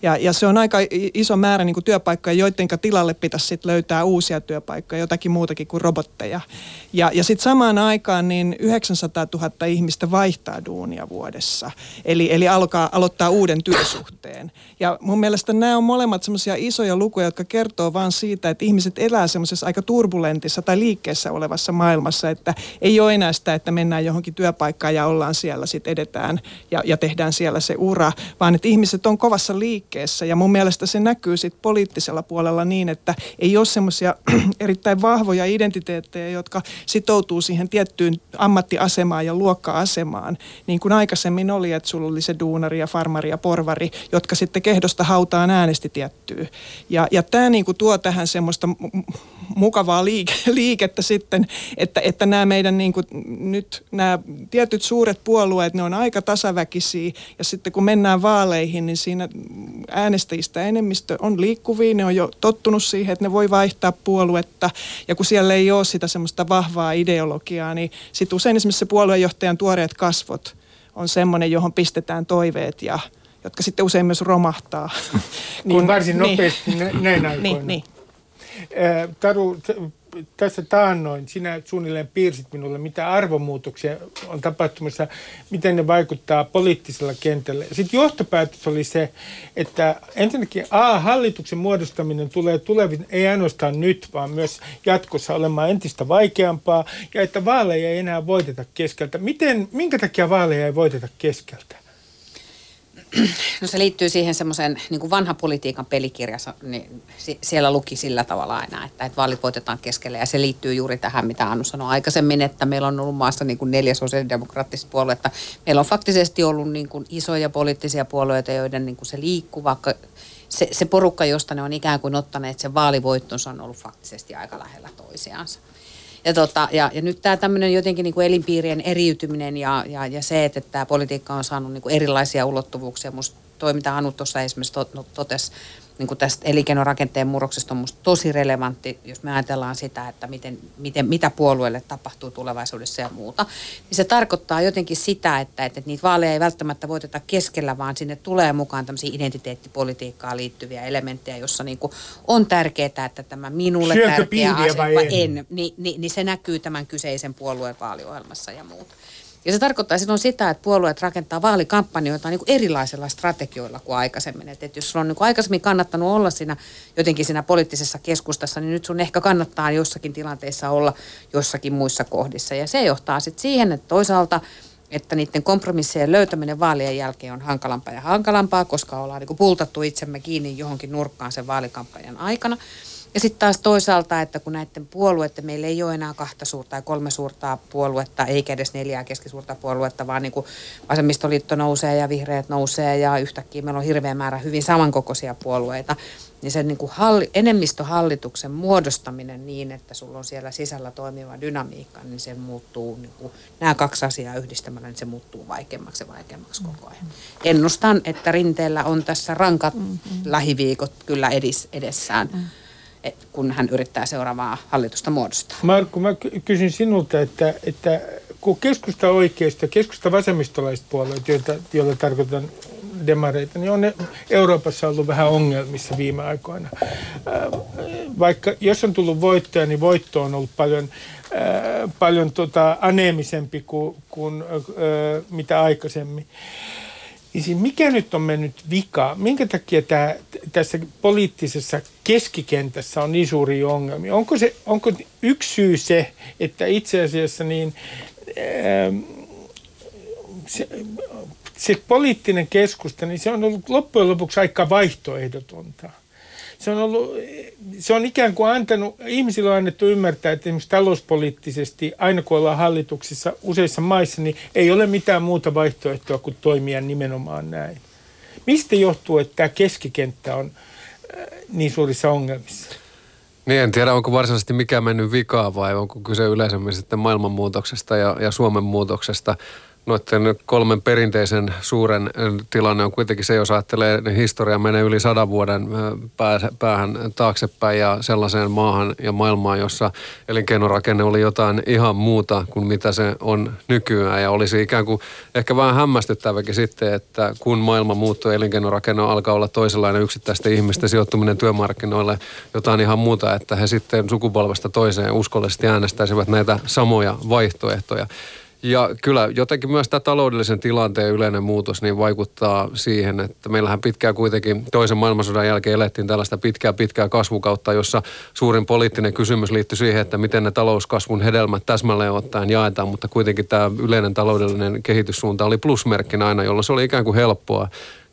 Ja, ja se on aika iso määrä niin kuin työpaikkoja, joiden tilalle pitäisi sit löytää uusia työpaikkoja, jotakin muutakin kuin robotteja. Ja, ja sitten samaan aikaan niin 900 000 ihmistä vaihtaa duunia vuodessa, eli, eli alkaa aloittaa uuden työsuhteen. Ja mun mielestä nämä on molemmat semmoisia isoja lukuja, jotka kertoo vaan siitä, että ihmiset elää semmoisessa aika turbulentissa tai liikkeessä olevassa maailmassa, että ei ole enää sitä, että mennään johonkin työpaikkaan ja ollaan siellä, sitten edetään ja, ja tehdään siellä se ura, vaan että ihmiset on kovassa liikkeessä ja mun mielestä se näkyy sitten poliittisella puolella niin, että ei ole semmoisia erittäin vahvoja identiteettejä, jotka sitoutuu siihen tiettyyn ammattiasemaan ja luokka-asemaan, niin kuin aikaisemmin oli, että sulla oli se duunari ja farmari ja porvari, jotka sitten kehdosta hautaan äänesti tiettyä. Ja, ja tämä niin kuin tuo tähän semmoista mukavaa liike, liikettä sitten, että, että nämä meidän niin kuin, nyt nämä tietyt suuret puolueet, ne on aika tasaväkisiä ja sitten kun mennään vaaleihin, niin siinä äänestäjistä enemmistö on liikkuvia, ne on jo tottunut siihen, että ne voi vaihtaa puoluetta ja kun siellä ei ole sitä semmoista vahvaa ideologiaa, niin sitten usein esimerkiksi se puoluejohtajan tuoreet kasvot on semmoinen, johon pistetään toiveet ja jotka sitten usein myös romahtaa. Niin varsin nopeasti niin, näin aikoina. Niin, niin. Taru, tässä taannoin sinä suunnilleen piirsit minulle, mitä arvomuutoksia on tapahtumassa, miten ne vaikuttaa poliittisella kentällä. Sitten johtopäätös oli se, että ensinnäkin A, hallituksen muodostaminen tulee tulevin, ei ainoastaan nyt, vaan myös jatkossa olemaan entistä vaikeampaa, ja että vaaleja ei enää voiteta keskeltä. Miten, minkä takia vaaleja ei voiteta keskeltä? No se liittyy siihen semmoiseen niin vanha politiikan pelikirjassa, niin siellä luki sillä tavalla aina, että, että vaalit voitetaan keskelle. Ja se liittyy juuri tähän, mitä Anu sanoi aikaisemmin, että meillä on ollut maassa niin kuin neljä sosiaalidemokraattista puoluetta. Meillä on faktisesti ollut niin kuin isoja poliittisia puolueita, joiden niin kuin se liikkuva, se, se porukka, josta ne on ikään kuin ottaneet sen vaalivoittonsa, on ollut faktisesti aika lähellä toisiansa. Ja, tota, ja, ja nyt tämä tämmöinen jotenkin niin kuin elinpiirien eriytyminen ja, ja, ja se, että tämä politiikka on saanut niin kuin erilaisia ulottuvuuksia. Musta toi, mitä Anu tuossa esimerkiksi no, totesi, niin kuin tästä elinkeinorakenteen murroksesta on musta tosi relevantti, jos me ajatellaan sitä, että miten, miten, mitä puolueelle tapahtuu tulevaisuudessa ja muuta. Niin se tarkoittaa jotenkin sitä, että, että niitä vaaleja ei välttämättä voiteta keskellä, vaan sinne tulee mukaan tämmöisiä identiteettipolitiikkaan liittyviä elementtejä, jossa niin kuin on tärkeää, että tämä minulle Syönkö tärkeä asia, en, en niin, niin, niin se näkyy tämän kyseisen puolueen vaaliohjelmassa ja muuta. Ja se tarkoittaa silloin sitä, että puolueet rakentaa vaalikampanjoita niin kuin erilaisilla strategioilla kuin aikaisemmin. Että jos sulla on niin kuin aikaisemmin kannattanut olla siinä jotenkin siinä poliittisessa keskustassa, niin nyt sun ehkä kannattaa jossakin tilanteissa olla jossakin muissa kohdissa. Ja se johtaa sitten siihen, että toisaalta että niiden kompromissien löytäminen vaalien jälkeen on hankalampaa ja hankalampaa, koska ollaan niin kuin pultattu itsemme kiinni johonkin nurkkaan sen vaalikampanjan aikana. Ja sitten taas toisaalta, että kun näiden puolueiden, meillä ei ole enää kahta suurta tai kolme suurta puoluetta, eikä edes neljää keskisuurta puoluetta, vaan niin kuin vasemmistoliitto nousee ja vihreät nousee ja yhtäkkiä meillä on hirveä määrä hyvin samankokoisia puolueita, niin sen niin kuin halli, enemmistöhallituksen muodostaminen niin, että sulla on siellä sisällä toimiva dynamiikka, niin se muuttuu, niin kuin, nämä kaksi asiaa yhdistämällä, niin se muuttuu vaikeammaksi ja vaikeammaksi koko ajan. Ennustan, että rinteellä on tässä rankat mm-hmm. lähiviikot kyllä edis, edessään. Mm-hmm kun hän yrittää seuraavaa hallitusta muodostaa. Markku, mä kysyn sinulta, että, että kun keskusta oikeista, keskusta vasemmistolaiset puolueet, joita, joilla tarkoitan demareita, niin on ne Euroopassa ollut vähän ongelmissa viime aikoina. Äh, vaikka jos on tullut voittoja, niin voitto on ollut paljon, äh, paljon tota, aneemisempi kuin, kuin äh, mitä aikaisemmin. Niin siis mikä nyt on mennyt vika? Minkä takia tämä, tässä poliittisessa keskikentässä on niin suuri ongelmia? Onko, se, onko yksi syy se, että itse asiassa niin, ähm, se, se poliittinen keskusta, niin se on ollut loppujen lopuksi aika vaihtoehdotonta se on, ollut, se on ikään kuin antanut, ihmisillä on annettu ymmärtää, että esimerkiksi talouspoliittisesti, aina kun ollaan hallituksissa useissa maissa, niin ei ole mitään muuta vaihtoehtoa kuin toimia nimenomaan näin. Mistä johtuu, että tämä keskikenttä on äh, niin suurissa ongelmissa? Niin, en tiedä, onko varsinaisesti mikään mennyt vikaa vai onko kyse yleisemmin sitten maailmanmuutoksesta ja, ja Suomen muutoksesta noiden kolmen perinteisen suuren tilanne on kuitenkin se, jos ajattelee, että historia menee yli sadan vuoden päähän taaksepäin ja sellaiseen maahan ja maailmaan, jossa elinkeinorakenne oli jotain ihan muuta kuin mitä se on nykyään. Ja olisi ikään kuin ehkä vähän hämmästyttäväkin sitten, että kun maailma muuttuu elinkeinorakenne alkaa olla toisenlainen yksittäisten ihmisten sijoittuminen työmarkkinoille jotain ihan muuta, että he sitten sukupolvesta toiseen uskollisesti äänestäisivät näitä samoja vaihtoehtoja. Ja kyllä jotenkin myös tämä taloudellisen tilanteen yleinen muutos niin vaikuttaa siihen, että meillähän pitkään kuitenkin toisen maailmansodan jälkeen elettiin tällaista pitkää pitkää kasvukautta, jossa suurin poliittinen kysymys liittyy siihen, että miten ne talouskasvun hedelmät täsmälleen ottaen jaetaan, mutta kuitenkin tämä yleinen taloudellinen kehityssuunta oli plusmerkkinä aina, jolloin se oli ikään kuin helppoa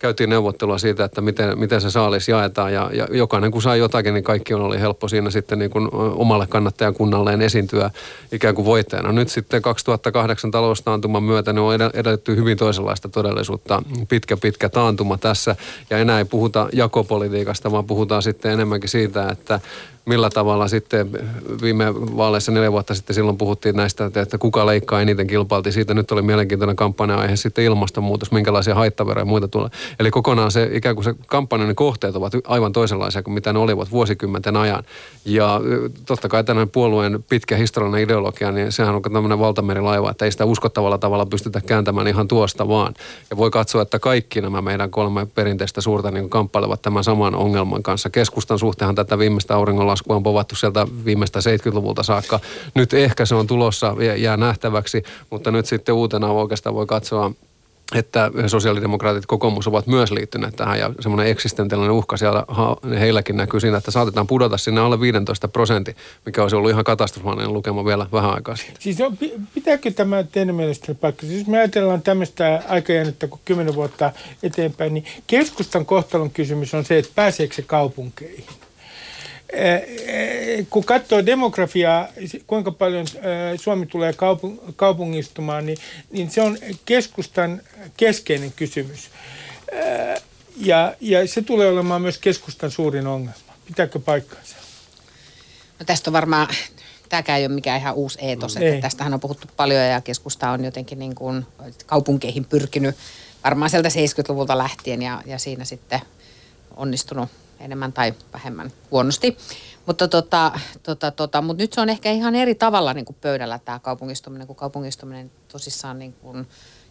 käytiin neuvottelua siitä, että miten, miten se saalis jaetaan ja, ja jokainen kun sai jotakin, niin kaikki on oli helppo siinä sitten niin kuin omalle kannattajakunnalleen esiintyä ikään kuin voittajana. Nyt sitten 2008 taloustaantuman myötä ne on edellytty hyvin toisenlaista todellisuutta. Pitkä, pitkä taantuma tässä ja enää ei puhuta jakopolitiikasta, vaan puhutaan sitten enemmänkin siitä, että millä tavalla sitten viime vaaleissa neljä vuotta sitten silloin puhuttiin näistä, että kuka leikkaa eniten kilpailti. Siitä nyt oli mielenkiintoinen kampanja-aihe sitten ilmastonmuutos, minkälaisia haittaveroja ja muita tulee. Eli kokonaan se ikään kuin se kampanjan kohteet ovat aivan toisenlaisia kuin mitä ne olivat vuosikymmenten ajan. Ja totta kai tämmöinen puolueen pitkä historiallinen ideologia, niin sehän on tämmöinen valtamerilaiva, että ei sitä uskottavalla tavalla pystytä kääntämään ihan tuosta vaan. Ja voi katsoa, että kaikki nämä meidän kolme perinteistä suurta niin kamppailevat tämän saman ongelman kanssa. Keskustan suhteenhan tätä viimeistä auringolla lasku on povattu sieltä viimeistä 70-luvulta saakka. Nyt ehkä se on tulossa, jää nähtäväksi, mutta nyt sitten uutena oikeastaan voi katsoa että sosiaalidemokraatit kokoomus ovat myös liittyneet tähän ja semmoinen eksistentiaalinen uhka siellä heilläkin näkyy siinä, että saatetaan pudota sinne alle 15 prosentin, mikä olisi ollut ihan katastrofaalinen lukema vielä vähän aikaa sitten. Siis on, pitääkö tämä teidän mielestä paikka? Siis me ajatellaan tämmöistä aikajännettä kuin 10 vuotta eteenpäin, niin keskustan kohtalon kysymys on se, että pääseekö se kaupunkeihin? Kun katsoo demografiaa, kuinka paljon Suomi tulee kaupungistumaan, niin, niin se on keskustan keskeinen kysymys. Ja, ja se tulee olemaan myös keskustan suurin ongelma. Pitääkö paikkansa? No tästä on varmaan, tämäkään ei ole mikään ihan uusi eetos, että tästähän on puhuttu paljon ja keskusta on jotenkin niin kuin kaupunkeihin pyrkinyt varmaan sieltä 70-luvulta lähtien ja, ja siinä sitten onnistunut enemmän tai vähemmän huonosti. Mutta tota, tota, tota, mut nyt se on ehkä ihan eri tavalla niin kuin pöydällä tämä kaupungistuminen, kun kaupungistuminen tosissaan niin kuin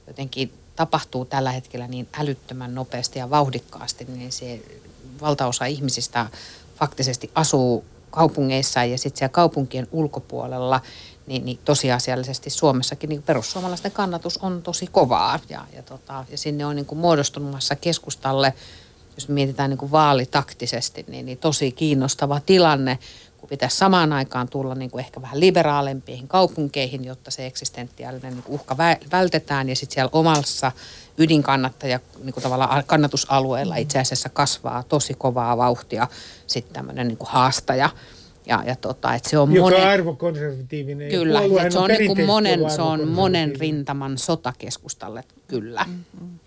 jotenkin tapahtuu tällä hetkellä niin älyttömän nopeasti ja vauhdikkaasti, niin se valtaosa ihmisistä faktisesti asuu kaupungeissa ja sitten siellä kaupunkien ulkopuolella, niin, niin tosiasiallisesti Suomessakin niin perussuomalaisten kannatus on tosi kovaa. Ja, ja, tota, ja sinne on niin kuin muodostumassa keskustalle – jos mietitään niin kuin vaalitaktisesti, niin, niin tosi kiinnostava tilanne, kun pitäisi samaan aikaan tulla niin kuin ehkä vähän liberaalempiin kaupunkeihin, jotta se eksistentiaalinen niin uhka vältetään ja sitten siellä omassa ydinkannattaja niin kuin tavallaan kannatusalueella itse asiassa kasvaa tosi kovaa vauhtia sitten tämmöinen niin kuin haastaja. Ja, ja tota, että se on Joka monen, arvokonservatiivinen. Kyllä, se on, niin kuin monen, se on monen rintaman sotakeskustalle, kyllä. Mm-hmm.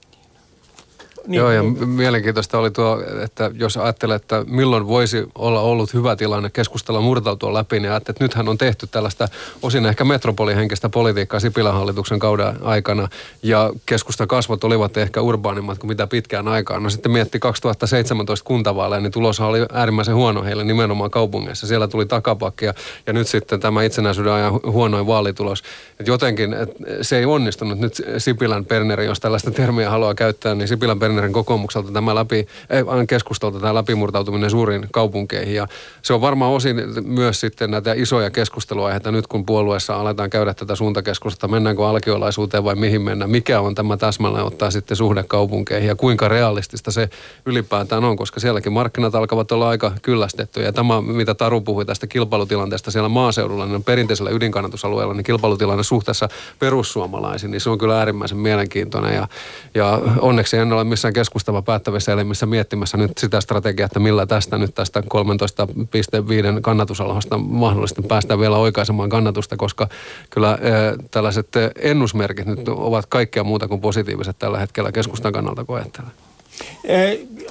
Niin. Joo, ja mielenkiintoista oli tuo, että jos ajattelee, että milloin voisi olla ollut hyvä tilanne keskustella murtautua läpi, niin ajattelee, että nythän on tehty tällaista osin ehkä metropolihenkistä politiikkaa Sipilän hallituksen kauden aikana, ja keskusta kasvot olivat ehkä urbaanimmat kuin mitä pitkään aikaan. No sitten mietti 2017 kuntavaaleja, niin tulos oli äärimmäisen huono heille nimenomaan kaupungeissa. Siellä tuli takapakkia, ja nyt sitten tämä itsenäisyyden ajan huonoin vaalitulos. Et jotenkin et se ei onnistunut nyt Sipilän Perneri, jos tällaista termiä haluaa käyttää, niin Sipilän Perneri Bernerin kokoomukselta tämä läpi, ei, keskustalta tämä läpimurtautuminen suuriin kaupunkeihin. Ja se on varmaan osin myös sitten näitä isoja keskusteluaiheita nyt, kun puolueessa aletaan käydä tätä suuntakeskusta, mennäänkö alkiolaisuuteen vai mihin mennään, mikä on tämä täsmälleen ottaa sitten suhde kaupunkeihin? Ja kuinka realistista se ylipäätään on, koska sielläkin markkinat alkavat olla aika kyllästettyjä. Ja tämä, mitä Taru puhui tästä kilpailutilanteesta siellä maaseudulla, niin perinteisellä ydinkannatusalueella, niin kilpailutilanne suhteessa perussuomalaisiin, niin se on kyllä äärimmäisen mielenkiintoinen. Ja, ja onneksi en ole missään jossain keskustava päättävissä elimissä miettimässä nyt sitä strategiaa, että millä tästä nyt tästä 13,5 kannatusalhosta mahdollisesti päästään vielä oikaisemaan kannatusta, koska kyllä e, tällaiset ennusmerkit nyt ovat kaikkea muuta kuin positiiviset tällä hetkellä keskustan kannalta, kun ajattelee.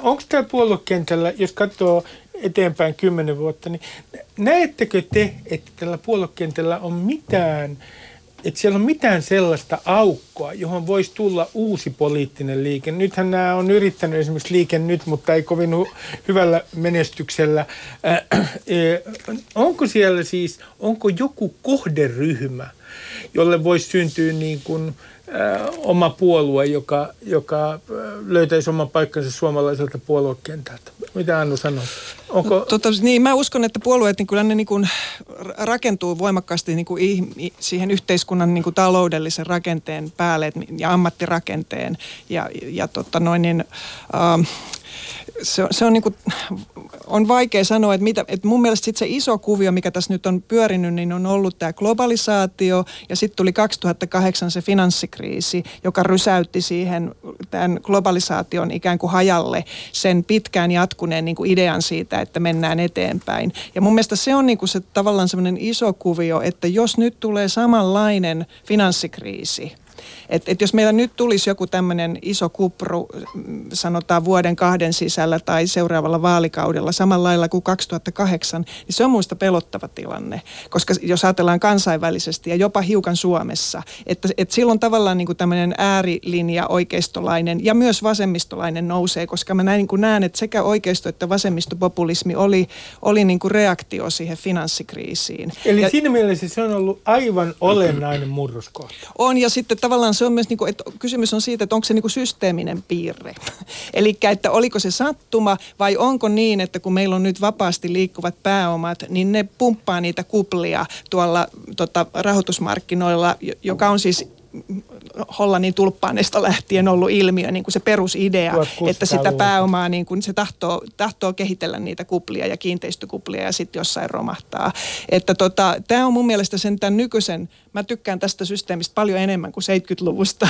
Onko tämä puoluekentällä, jos katsoo eteenpäin kymmenen vuotta, niin näettekö te, että tällä puoluekentällä on mitään – että siellä on mitään sellaista aukkoa, johon voisi tulla uusi poliittinen liike. Nythän nämä on yrittänyt esimerkiksi liike nyt, mutta ei kovin hyvällä menestyksellä. Äh, äh, onko siellä siis, onko joku kohderyhmä, jolle voisi syntyä niin kuin, oma puolue, joka, joka löytäisi oman paikkansa suomalaiselta puoluekentältä? Mitä Annu sanoo? Onko... No, tota, niin, mä uskon, että puolueet niin kyllä ne niin kuin rakentuu voimakkaasti niin kuin siihen yhteiskunnan niin kuin taloudellisen rakenteen päälle ja ammattirakenteen. Ja, ja tota noin, niin, äh, se, se on, niin kuin, on vaikea sanoa, että, mitä, että mun mielestä sit se iso kuvio, mikä tässä nyt on pyörinyt, niin on ollut tämä globalisaatio ja sitten tuli 2008 se finanssikriisi, joka rysäytti siihen tämän globalisaation ikään kuin hajalle sen pitkään jatkuneen niin kuin idean siitä, että mennään eteenpäin. Ja mun mielestä se on niin kuin se tavallaan semmoinen iso kuvio, että jos nyt tulee samanlainen finanssikriisi – et, et jos meillä nyt tulisi joku tämmöinen iso kupru, mm, sanotaan vuoden kahden sisällä tai seuraavalla vaalikaudella samalla lailla kuin 2008, niin se on muista pelottava tilanne. Koska jos ajatellaan kansainvälisesti ja jopa hiukan Suomessa, että, että silloin tavallaan niin kuin tämmöinen äärilinja oikeistolainen ja myös vasemmistolainen nousee, koska mä näin, niin kuin näen, että sekä oikeisto että vasemmistopopulismi oli, oli niin kuin reaktio siihen finanssikriisiin. Eli ja, siinä mielessä se on ollut aivan olennainen murroskohta. On ja sitten tavallaan tavallaan se on myös, niin kuin, että kysymys on siitä, että onko se niin kuin systeeminen piirre. Eli että oliko se sattuma vai onko niin, että kun meillä on nyt vapaasti liikkuvat pääomat, niin ne pumppaa niitä kuplia tuolla tota, rahoitusmarkkinoilla, joka on siis Hollannin tulppaanesta lähtien ollut ilmiö, niin kuin se perusidea, että sitä pääomaa, niin kuin se tahtoo, tahtoo kehitellä niitä kuplia ja kiinteistökuplia ja sitten jossain romahtaa. Että tota, tämä on mun mielestä sen tämän nykyisen, mä tykkään tästä systeemistä paljon enemmän kuin 70-luvusta,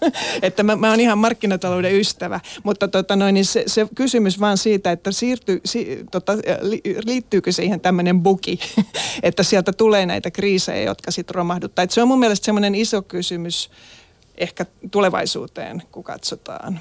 että mä, mä oon ihan markkinatalouden ystävä, mutta tota noin, niin se, se, kysymys vaan siitä, että siirtyy, si, tota, li, liittyykö siihen tämmöinen buki, että sieltä tulee näitä kriisejä, jotka sitten romahduttaa. Et se on mun mielestä semmoinen iso kysymys, ehkä tulevaisuuteen, kun katsotaan.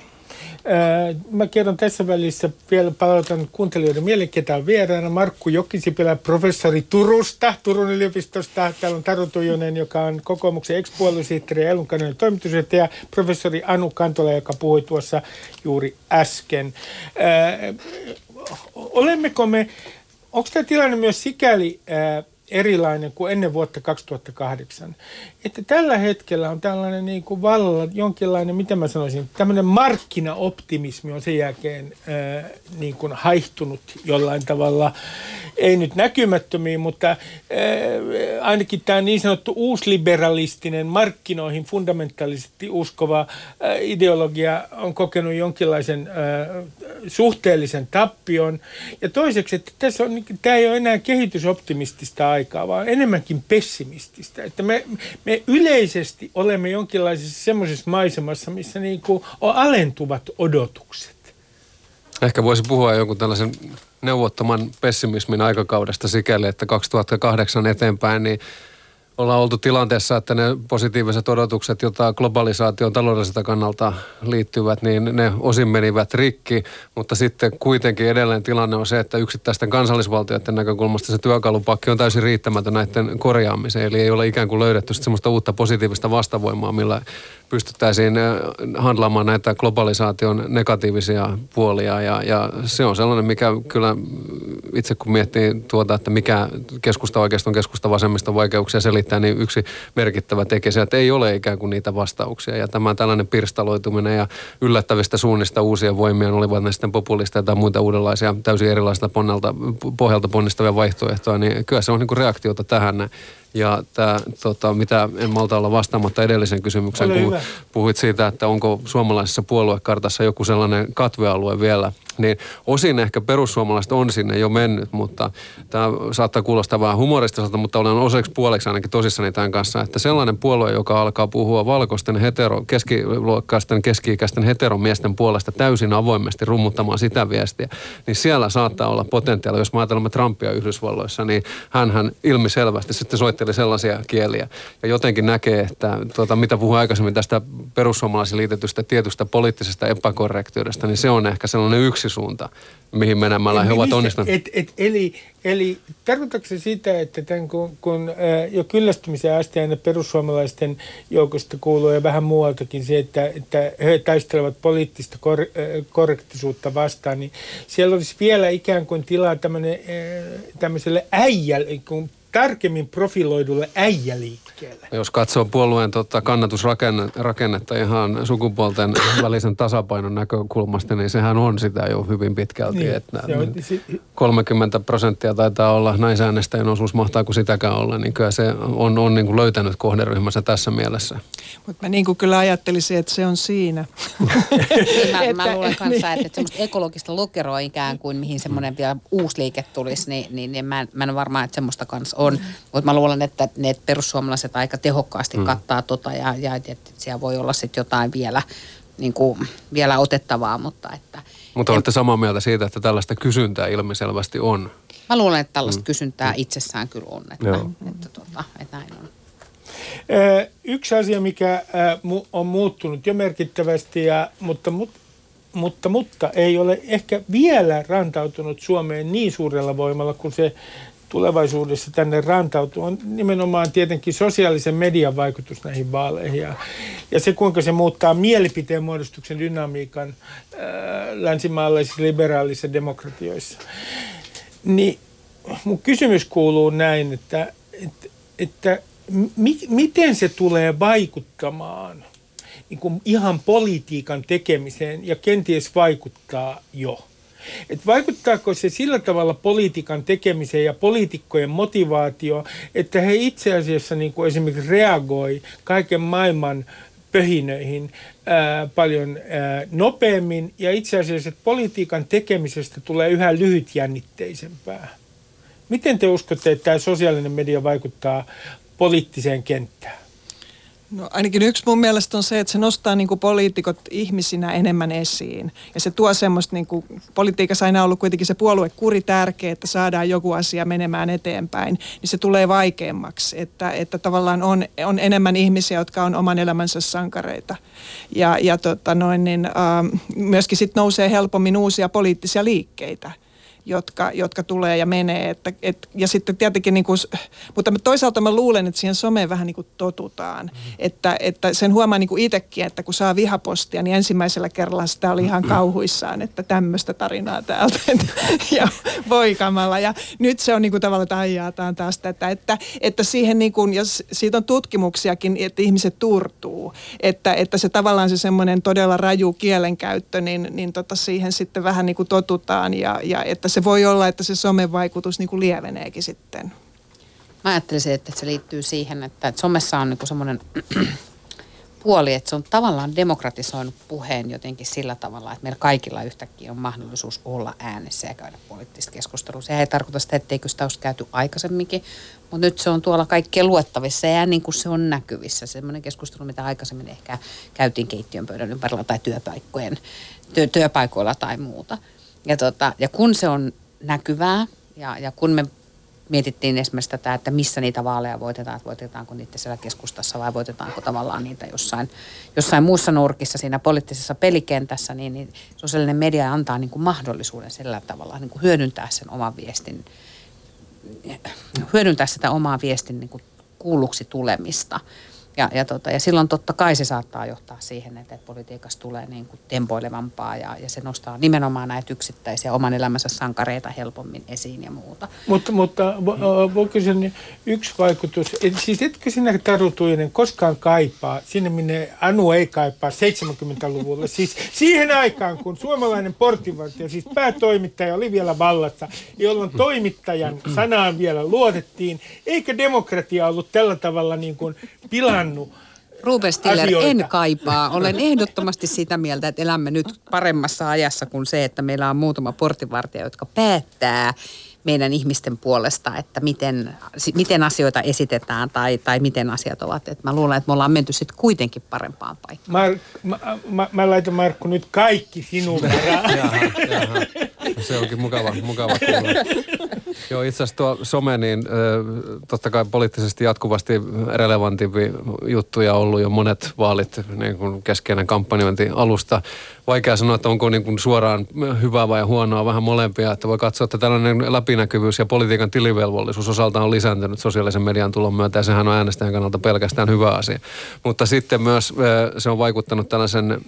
Mä kerron tässä välissä vielä palautan kuuntelijoiden mieleen, ketä on vieraana. Markku Jokisipilä, professori Turusta, Turun yliopistosta. Täällä on Taru Tujunen, joka on kokoomuksen ekspuoluesihteeri ja Elunkainen toimitusjohtaja. Professori Anu Kantola, joka puhui tuossa juuri äsken. Olemmeko me, onko tämä tilanne myös sikäli erilainen kuin ennen vuotta 2008. Että tällä hetkellä on tällainen niin kuin vallalla jonkinlainen, mitä mä sanoisin, tämmöinen markkinaoptimismi on sen jälkeen ää, niin kuin haihtunut jollain tavalla, ei nyt näkymättömiin, mutta ää, ainakin tämä niin sanottu uusliberalistinen markkinoihin fundamentaalisesti uskova ää, ideologia on kokenut jonkinlaisen ää, suhteellisen tappion. Ja toiseksi, että tässä on, tämä ei ole enää kehitysoptimistista aikaa, vaan enemmänkin pessimististä. Että me, me yleisesti olemme jonkinlaisessa semmoisessa maisemassa, missä niin kuin on alentuvat odotukset. Ehkä voisi puhua jonkun tällaisen neuvottoman pessimismin aikakaudesta sikäli, että 2008 eteenpäin, niin ollaan oltu tilanteessa, että ne positiiviset odotukset, joita globalisaation taloudelliselta kannalta liittyvät, niin ne osin menivät rikki, mutta sitten kuitenkin edelleen tilanne on se, että yksittäisten kansallisvaltioiden näkökulmasta se työkalupakki on täysin riittämätön näiden korjaamiseen, eli ei ole ikään kuin löydetty semmoista uutta positiivista vastavoimaa, millä pystyttäisiin handlaamaan näitä globalisaation negatiivisia puolia. Ja, ja se on sellainen, mikä kyllä itse kun miettii tuota, että mikä keskusta oikeastaan keskusta vasemmista vaikeuksia selittää, niin yksi merkittävä tekee se, että ei ole ikään kuin niitä vastauksia. Ja tämä tällainen pirstaloituminen ja yllättävistä suunnista uusia voimia, olivat ne sitten populisteja tai muita uudenlaisia täysin erilaista pohjalta ponnistavia vaihtoehtoja, niin kyllä se on niin kuin reaktiota tähän ja tämä, tota, mitä en malta olla vastaamatta edellisen kysymyksen, kun puhuit siitä, että onko suomalaisessa puoluekartassa joku sellainen katvealue vielä, niin osin ehkä perussuomalaiset on sinne jo mennyt, mutta tämä saattaa kuulostaa vähän humoristiselta, mutta olen osaksi puoleksi ainakin tosissani tämän kanssa, että sellainen puolue, joka alkaa puhua valkoisten hetero, keskiluokkaisten, keski-ikäisten heteromiesten puolesta täysin avoimesti rummuttamaan sitä viestiä, niin siellä saattaa olla potentiaalia, jos ajatellaan Trumpia Yhdysvalloissa, niin hän ilmiselvästi sitten soitteli sellaisia kieliä ja jotenkin näkee, että tuota, mitä puhuin aikaisemmin tästä perussuomalaisiin liitetystä tietystä poliittisesta epäkorrektiudesta, niin se on ehkä sellainen yksi yksi suunta, mihin menemällä he ovat onnistuneet. Et, et, eli, eli tarkoitatko se sitä, että tämän, kun, kun jo kyllästymisen asti aina perussuomalaisten joukosta kuuluu ja vähän muualtakin se, että, että he taistelevat poliittista kor, korrektisuutta vastaan, niin siellä olisi vielä ikään kuin tilaa tämmöiselle äijälle, kun tarkemmin profiloidulle äijäliikkeelle. Jos katsoo puolueen tota, kannatusrakennetta ihan sukupuolten välisen tasapainon näkökulmasta, niin sehän on sitä jo hyvin pitkälti. Niin, että on, 30 prosenttia taitaa olla naisäänestäjän osuus, mahtaako sitäkään olla, niin kyllä se on, on niin kuin löytänyt kohderyhmänsä tässä mielessä. Mutta mä niin kuin kyllä ajattelisin, että se on siinä. mä, mä luulen kanssa, että, että semmoista ekologista lokeroa ikään kuin, mihin semmoinen vielä uusi liike tulisi, niin, niin, niin mä, mä en varmaan, että semmoista kanssa on. Mutta mä luulen, että ne perussuomalaiset aika tehokkaasti mm. kattaa tota ja, ja että siellä voi olla sitten jotain vielä, niin kuin, vielä otettavaa, mutta että... Mutta olette samaa mieltä siitä, että tällaista kysyntää ilmiselvästi on? Mä luulen, että tällaista mm. kysyntää itsessään kyllä on, että, että, että, tota, että näin on. Yksi asia, mikä on muuttunut jo merkittävästi, ja, mutta, mutta, mutta ei ole ehkä vielä rantautunut Suomeen niin suurella voimalla kuin se tulevaisuudessa tänne rantautuu, on nimenomaan tietenkin sosiaalisen median vaikutus näihin vaaleihin ja, ja se, kuinka se muuttaa mielipiteen muodostuksen dynamiikan ää, länsimaalaisissa liberaalissa demokratioissa. Niin mun kysymys kuuluu näin, että, että, että mi, miten se tulee vaikuttamaan niin kuin ihan politiikan tekemiseen ja kenties vaikuttaa jo? Et vaikuttaako se sillä tavalla politiikan tekemiseen ja poliitikkojen motivaatio, että he itse asiassa niin kuin esimerkiksi reagoi kaiken maailman pöhinöihin ää, paljon ää, nopeammin ja itse asiassa että politiikan tekemisestä tulee yhä lyhytjännitteisempää. Miten te uskotte, että tämä sosiaalinen media vaikuttaa poliittiseen kenttään? No ainakin yksi mun mielestä on se, että se nostaa niin kuin poliitikot ihmisinä enemmän esiin. Ja se tuo semmoista, niin kuin, politiikassa aina ollut kuitenkin se puoluekuri tärkeä, että saadaan joku asia menemään eteenpäin, niin se tulee vaikeammaksi. Että, että tavallaan on, on enemmän ihmisiä, jotka on oman elämänsä sankareita. Ja, ja tota noin, niin, äh, myöskin sitten nousee helpommin uusia poliittisia liikkeitä – jotka, jotka tulee ja menee. Että, et, ja sitten tietenkin, niin kuin, mutta toisaalta mä luulen, että siihen someen vähän niin kuin totutaan. Mm. Että, että sen huomaa niin kuin itsekin, että kun saa vihapostia, niin ensimmäisellä kerralla sitä oli ihan kauhuissaan, että tämmöistä tarinaa täältä. ja voikamalla. Ja nyt se on niin kuin tavallaan, että aijaa, tämä on taas tätä. Että, että siihen niin kuin, ja siitä on tutkimuksiakin, että ihmiset turtuu. Että, että se tavallaan se semmoinen todella raju kielenkäyttö, niin, niin tota siihen sitten vähän niin kuin totutaan ja, ja että se voi olla, että se somevaikutus niin kuin lieveneekin sitten. Mä ajattelisin, että se liittyy siihen, että, somessa on niin semmoinen puoli, että se on tavallaan demokratisoinut puheen jotenkin sillä tavalla, että meillä kaikilla yhtäkkiä on mahdollisuus olla äänessä ja käydä poliittista keskustelua. Se ei tarkoita sitä, etteikö sitä olisi käyty aikaisemminkin, mutta nyt se on tuolla kaikkien luettavissa ja niin kuin se on näkyvissä. Semmoinen keskustelu, mitä aikaisemmin ehkä käytiin keittiön pöydän ympärillä tai työpaikkojen, työ, työpaikoilla tai muuta. Ja, tota, ja kun se on näkyvää ja, ja kun me mietittiin esimerkiksi tätä, että missä niitä vaaleja voitetaan, että voitetaanko niitä siellä keskustassa vai voitetaanko tavallaan niitä jossain, jossain muussa nurkissa siinä poliittisessa pelikentässä, niin, niin sosiaalinen media antaa niin kuin mahdollisuuden sillä tavalla niin kuin hyödyntää sen oman viestin, hyödyntää sitä omaa viestin niin kuin kuulluksi tulemista. Ja, ja, tota, ja silloin totta kai se saattaa johtaa siihen, että, että tulee niin kuin tempoilevampaa ja, ja se nostaa nimenomaan näitä yksittäisiä oman elämänsä sankareita helpommin esiin ja muuta. Mutta, mutta voiko sen yksi vaikutus, siis etkö sinä Taru Tuinen koskaan kaipaa, sinne minne Anu ei kaipaa 70-luvulla, siis siihen aikaan kun suomalainen portinvartija, siis päätoimittaja oli vielä vallassa, jolloin toimittajan sanaan vielä luotettiin, eikä demokratia ollut tällä tavalla niin kuin pilannut kannut Ruben Stiller, en kaipaa. Olen ehdottomasti sitä mieltä, että elämme nyt paremmassa ajassa kuin se, että meillä on muutama portinvartija, jotka päättää meidän ihmisten puolesta, että miten, miten asioita esitetään tai, tai miten asiat ovat. Et mä luulen, että me ollaan menty sitten kuitenkin parempaan paikkaan. Mar- mä, mä, mä laitan Markku nyt kaikki sinun Se onkin mukava, mukava Joo, itse asiassa tuo some, niin totta kai poliittisesti jatkuvasti relevantimpi juttuja ollut jo monet vaalit, niin kuin keskeinen kampanjointi alusta. Vaikea sanoa, että onko niin kuin suoraan hyvää vai huonoa, vähän molempia. Että voi katsoa, että tällainen läpinäkyvyys ja politiikan tilivelvollisuus osaltaan on lisääntynyt sosiaalisen median tulon myötä ja sehän on äänestäjän kannalta pelkästään hyvä asia. Mutta sitten myös se on vaikuttanut tällaisen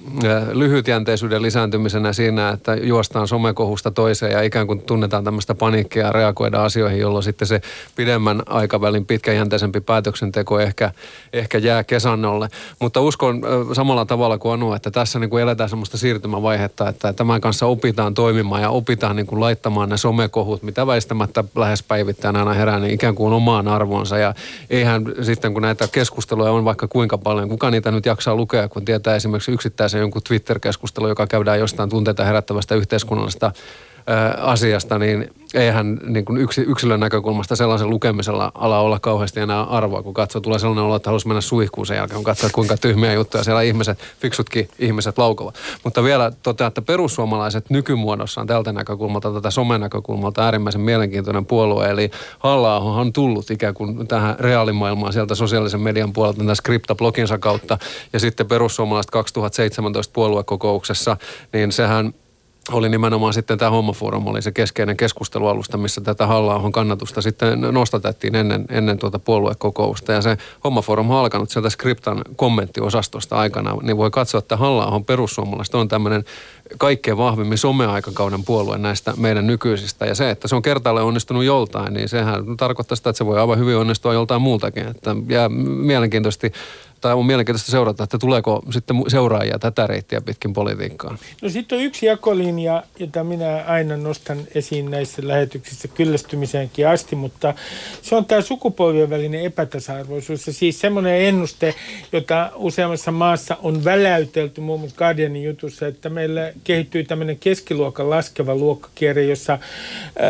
lyhytjänteisyyden lisääntymisenä siinä, että juostaan somekohusta toiseen ja ikään kuin tunnetaan tämmöistä paniikkia ja reagoidaan asioihin, jolloin sitten se pidemmän aikavälin pitkäjänteisempi päätöksenteko ehkä, ehkä jää kesannolle. Mutta uskon samalla tavalla kuin Anu, että tässä niin kuin eletään semmoista siirtymävaihetta, että tämän kanssa opitaan toimimaan ja opitaan niin kuin laittamaan ne somekohut, mitä väistämättä lähes päivittäin aina herää, niin ikään kuin omaan arvonsa. Ja eihän sitten, kun näitä keskusteluja on vaikka kuinka paljon, kuka niitä nyt jaksaa lukea, kun tietää esimerkiksi yksittäisen jonkun Twitter-keskustelu, joka käydään jostain tunteita herättävästä yhteiskunnallisesta asiasta, niin eihän niin kuin yksi, yksilön näkökulmasta sellaisen lukemisella ala olla kauheasti enää arvoa, kun katsoo, tulee sellainen olo, että haluaisi mennä suihkuun sen jälkeen, kun katsoo, kuinka tyhmiä juttuja siellä ihmiset, fiksutkin ihmiset laukovat. Mutta vielä totean, että perussuomalaiset nykymuodossaan tältä näkökulmalta, tätä somen näkökulmalta äärimmäisen mielenkiintoinen puolue, eli halla on tullut ikään kuin tähän reaalimaailmaan sieltä sosiaalisen median puolelta tämän skripta-bloginsa kautta, ja sitten perussuomalaiset 2017 puoluekokouksessa, niin sehän oli nimenomaan sitten tämä Hommaforum, oli se keskeinen keskustelualusta, missä tätä halla kannatusta sitten nostatettiin ennen, ennen tuota puoluekokousta. Ja se Hommaforum on alkanut sieltä Skriptan kommenttiosastosta aikana, niin voi katsoa, että halla perussuomalaiset on tämmöinen kaikkein vahvimmin someaikakauden puolue näistä meidän nykyisistä. Ja se, että se on kertaalle onnistunut joltain, niin sehän tarkoittaa sitä, että se voi aivan hyvin onnistua joltain muultakin. Että jää mielenkiintoisesti tai on mielenkiintoista seurata, että tuleeko sitten seuraajia tätä reittiä pitkin politiikkaan. No sitten on yksi jakolinja, jota minä aina nostan esiin näissä lähetyksissä kyllästymiseenkin asti, mutta se on tämä sukupolvien välinen epätasa-arvoisuus. Ja siis semmoinen ennuste, jota useammassa maassa on väläytelty, muun muassa Guardianin jutussa, että meillä kehittyy tämmöinen keskiluokan laskeva luokkakierre, jossa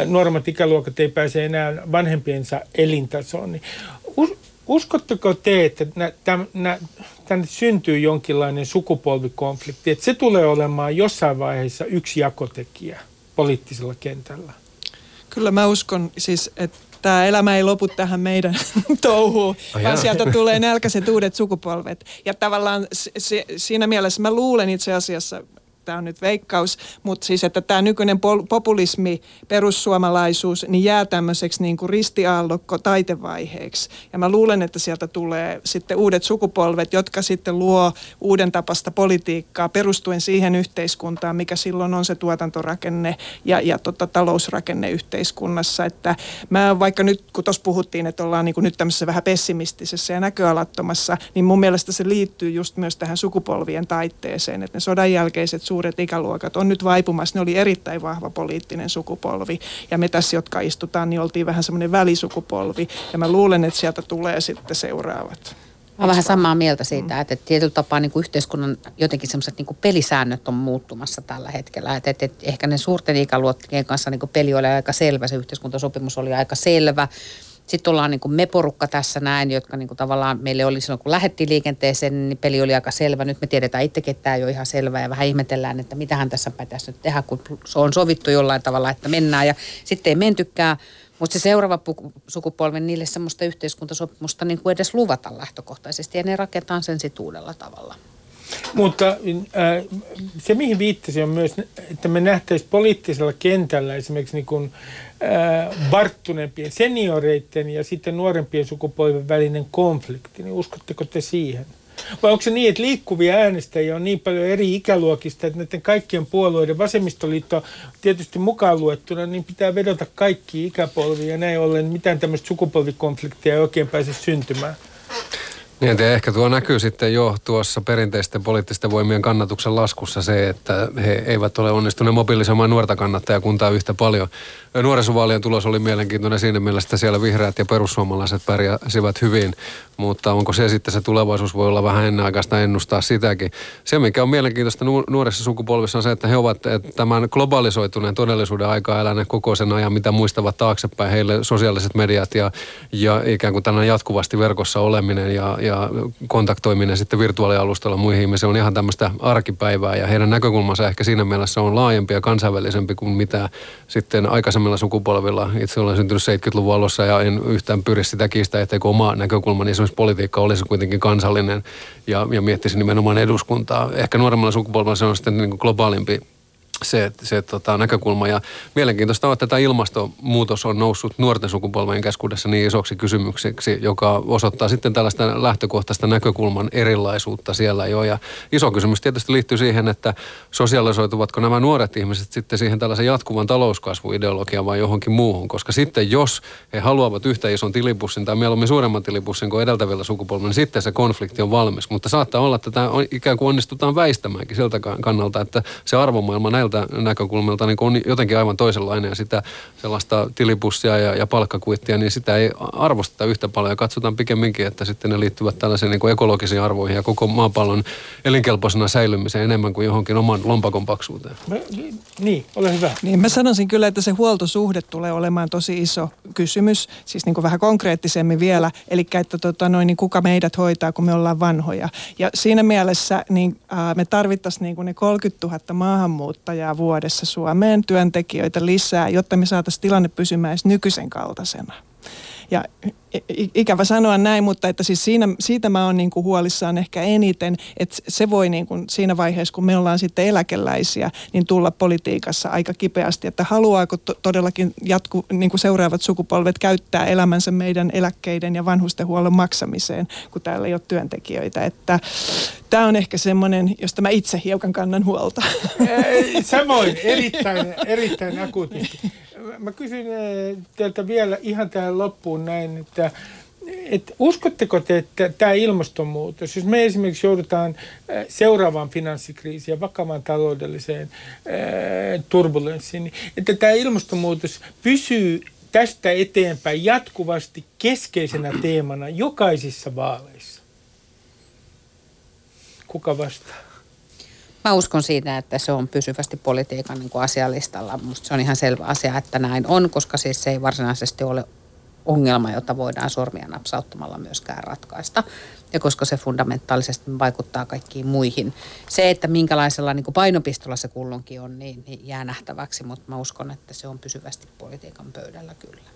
nuoremmat ikäluokat ei pääse enää vanhempiensa elintasoon. Niin Uskotteko te, että tänne syntyy jonkinlainen sukupolvikonflikti, että se tulee olemaan jossain vaiheessa yksi jakotekijä poliittisella kentällä? Kyllä mä uskon siis, että tämä elämä ei lopu tähän meidän touhuun, oh, vaan sieltä tulee nälkäiset uudet sukupolvet. Ja tavallaan se, siinä mielessä mä luulen itse asiassa, tämä on nyt veikkaus, mutta siis että tämä nykyinen populismi, perussuomalaisuus, niin jää tämmöiseksi niin kuin ristiaallokko taitevaiheeksi. Ja mä luulen, että sieltä tulee sitten uudet sukupolvet, jotka sitten luo uuden tapasta politiikkaa perustuen siihen yhteiskuntaan, mikä silloin on se tuotantorakenne ja, ja tota, talousrakenne yhteiskunnassa. Että mä vaikka nyt, kun tuossa puhuttiin, että ollaan niin kuin nyt tämmöisessä vähän pessimistisessä ja näköalattomassa, niin mun mielestä se liittyy just myös tähän sukupolvien taitteeseen, että ne sodan jälkeiset suuret ikäluokat on nyt vaipumassa. Ne oli erittäin vahva poliittinen sukupolvi ja me tässä, jotka istutaan, niin oltiin vähän semmoinen välisukupolvi ja mä luulen, että sieltä tulee sitten seuraavat. Mä olen vähän samaa mieltä siitä, mm. että, että tietyllä tapaa niin kuin yhteiskunnan jotenkin semmoiset niin pelisäännöt on muuttumassa tällä hetkellä. Että, että, että ehkä ne suurten ikäluokkien kanssa niin kuin peli oli aika selvä, se yhteiskuntasopimus oli aika selvä. Sitten ollaan niin kuin me porukka tässä näin, jotka niin kuin tavallaan meille oli silloin, kun lähdettiin liikenteeseen, niin peli oli aika selvä. Nyt me tiedetään itsekin, että tämä ei ole ihan selvä ja vähän ihmetellään, että mitähän tässä pitäisi nyt tehdä, kun se on sovittu jollain tavalla, että mennään. Ja sitten ei mentykään. Mutta se seuraava sukupolvi, niille semmoista yhteiskuntasopimusta niin kuin edes luvata lähtökohtaisesti ja ne rakentaa sen sitten uudella tavalla. Mutta äh, se, mihin viittasin, on myös, että me nähtäisiin poliittisella kentällä esimerkiksi niin kuin, äh, varttuneempien senioreiden ja sitten nuorempien sukupolven välinen konflikti. Niin uskotteko te siihen? Vai onko se niin, että liikkuvia äänestäjiä on niin paljon eri ikäluokista, että näiden kaikkien puolueiden, vasemmistoliitto tietysti mukaan luettuna, niin pitää vedota kaikki ikäpolviin ja näin ollen mitään tämmöistä sukupolvikonfliktia ei oikein pääse syntymään? Niin, ja ehkä tuo näkyy sitten jo tuossa perinteisten poliittisten voimien kannatuksen laskussa se, että he eivät ole onnistuneet mobilisoimaan nuorta kannattajakuntaa yhtä paljon. Nuorisovaalien tulos oli mielenkiintoinen siinä mielessä, että siellä vihreät ja perussuomalaiset pärjäsivät hyvin, mutta onko se sitten se tulevaisuus voi olla vähän ennenaikaista ennustaa sitäkin. Se, mikä on mielenkiintoista nuorissa sukupolvissa on se, että he ovat tämän globalisoituneen todellisuuden aikaa eläneet koko sen ajan, mitä muistavat taaksepäin heille sosiaaliset mediat ja, ja ikään kuin tällainen jatkuvasti verkossa oleminen ja, ja kontaktoiminen sitten virtuaalialustalla muihin ihmisiin on ihan tämmöistä arkipäivää ja heidän näkökulmansa ehkä siinä mielessä on laajempi ja kansainvälisempi kuin mitä sitten aikaisemmilla sukupolvilla. Itse olen syntynyt 70-luvun alussa ja en yhtään pyri sitä kiistää, etteikö oma näkökulmani esimerkiksi politiikka olisi kuitenkin kansallinen ja, ja miettisi nimenomaan eduskuntaa. Ehkä nuoremmalla sukupolvella se on sitten niin globaalimpi se, se tota, näkökulma. Ja mielenkiintoista on, että tämä ilmastonmuutos on noussut nuorten sukupolven keskuudessa niin isoksi kysymykseksi, joka osoittaa sitten tällaista lähtökohtaista näkökulman erilaisuutta siellä jo. Ja iso kysymys tietysti liittyy siihen, että sosiaalisoituvatko nämä nuoret ihmiset sitten siihen tällaisen jatkuvan talouskasvuideologiaan vai johonkin muuhun. Koska sitten jos he haluavat yhtä ison tilipussin tai mieluummin suuremman tilipussin kuin edeltävillä sukupolvilla, niin sitten se konflikti on valmis. Mutta saattaa olla, että tämä ikään kuin onnistutaan väistämäänkin siltä kannalta, että se arvomaailma näillä tältä näkökulmalta niin on jotenkin aivan toisenlainen ja sitä sellaista tilipussia ja, ja palkkakuittia, niin sitä ei arvosteta yhtä paljon ja katsotaan pikemminkin, että sitten ne liittyvät tällaisiin niin ekologisiin arvoihin ja koko maapallon elinkelpoisena säilymiseen enemmän kuin johonkin oman lompakon paksuuteen. Mä, niin, ole hyvä. Niin, mä sanoisin kyllä, että se huoltosuhde tulee olemaan tosi iso kysymys, siis niin kuin vähän konkreettisemmin vielä, eli että tota, noin, niin kuka meidät hoitaa, kun me ollaan vanhoja. Ja siinä mielessä niin, ää, me tarvittaisiin niin kuin ne 30 000 maahanmuuttajaa työnantajaa vuodessa Suomeen, työntekijöitä lisää, jotta me saataisiin tilanne pysymään edes nykyisen kaltaisena. Ja ikävä sanoa näin, mutta että siis siinä, siitä mä oon niin kuin huolissaan ehkä eniten, että se voi niin kuin siinä vaiheessa, kun me ollaan sitten eläkeläisiä, niin tulla politiikassa aika kipeästi, että haluaako to- todellakin jatku, niin kuin seuraavat sukupolvet käyttää elämänsä meidän eläkkeiden ja vanhustenhuollon maksamiseen, kun täällä ei ole työntekijöitä. Että tämä on ehkä semmoinen, josta mä itse hiukan kannan huolta. Samoin, erittäin, erittäin akuutisti. Mä kysyn teiltä vielä ihan tähän loppuun näin, että et uskotteko te, että tämä ilmastonmuutos, jos me esimerkiksi joudutaan seuraavaan finanssikriisiin ja vakavaan taloudelliseen turbulenssiin, niin että tämä ilmastonmuutos pysyy tästä eteenpäin jatkuvasti keskeisenä teemana jokaisissa vaaleissa? Kuka vastaa? Mä uskon siitä, että se on pysyvästi politiikan niin kuin asialistalla. Musta se on ihan selvä asia, että näin on, koska siis se ei varsinaisesti ole ongelma, jota voidaan sormia napsauttamalla myöskään ratkaista. Ja koska se fundamentaalisesti vaikuttaa kaikkiin muihin. Se, että minkälaisella niin painopistolla se kulloinkin on, niin, niin jää nähtäväksi, mutta mä uskon, että se on pysyvästi politiikan pöydällä kyllä.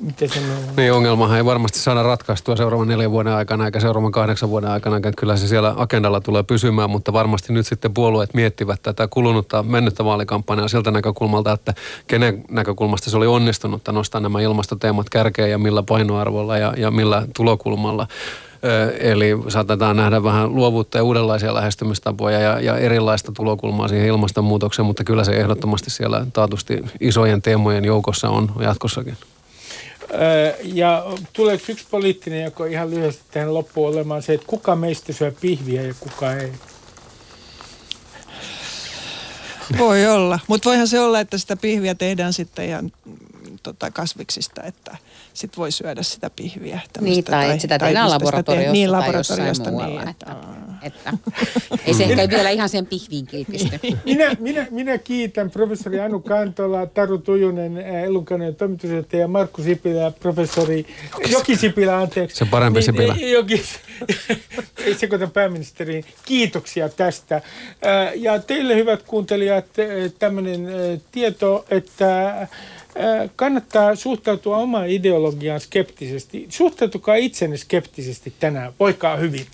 Miten se Niin, ongelmahan ei varmasti saada ratkaistua seuraavan neljän vuoden aikana eikä seuraavan kahdeksan vuoden aikana. Kyllä se siellä agendalla tulee pysymään, mutta varmasti nyt sitten puolueet miettivät tätä kulunutta mennyttä vaalikampanjaa siltä näkökulmalta, että kenen näkökulmasta se oli onnistunut nostaa nämä ilmastoteemat kärkeen ja millä painoarvolla ja, ja millä tulokulmalla. Eli saatetaan nähdä vähän luovuutta ja uudenlaisia lähestymistapoja ja, ja erilaista tulokulmaa siihen ilmastonmuutokseen, mutta kyllä se ehdottomasti siellä taatusti isojen teemojen joukossa on jatkossakin. Ja tuleeko yksi poliittinen, joka ihan lyhyesti tähän loppuun olemaan se, että kuka meistä syö pihviä ja kuka ei? Voi olla, mutta voihan se olla, että sitä pihviä tehdään sitten ihan tota, kasviksista, että sit voi syödä sitä pihviä. Niin, tai, tai sitä tehdään laboratoriossa, niin, laboratoriosta tai jossain muualla. Niin, että, että, ei se ehkä vielä ihan sen pihviin kilpisty. minä, minä, minä kiitän professori Anu Kantola, Taru Tujunen, Elunkanen toimitusjohtaja Markku Sipilä, professori Joki Sipilä, anteeksi. Se parempi niin, Sipilä. Joki, sekoitan pääministeriin. Kiitoksia tästä. Ja teille hyvät kuuntelijat, tämmöinen tieto, että kannattaa suhtautua omaan ideologiaan skeptisesti. Suhtautukaa itsenne skeptisesti tänään. Voikaa hyvin.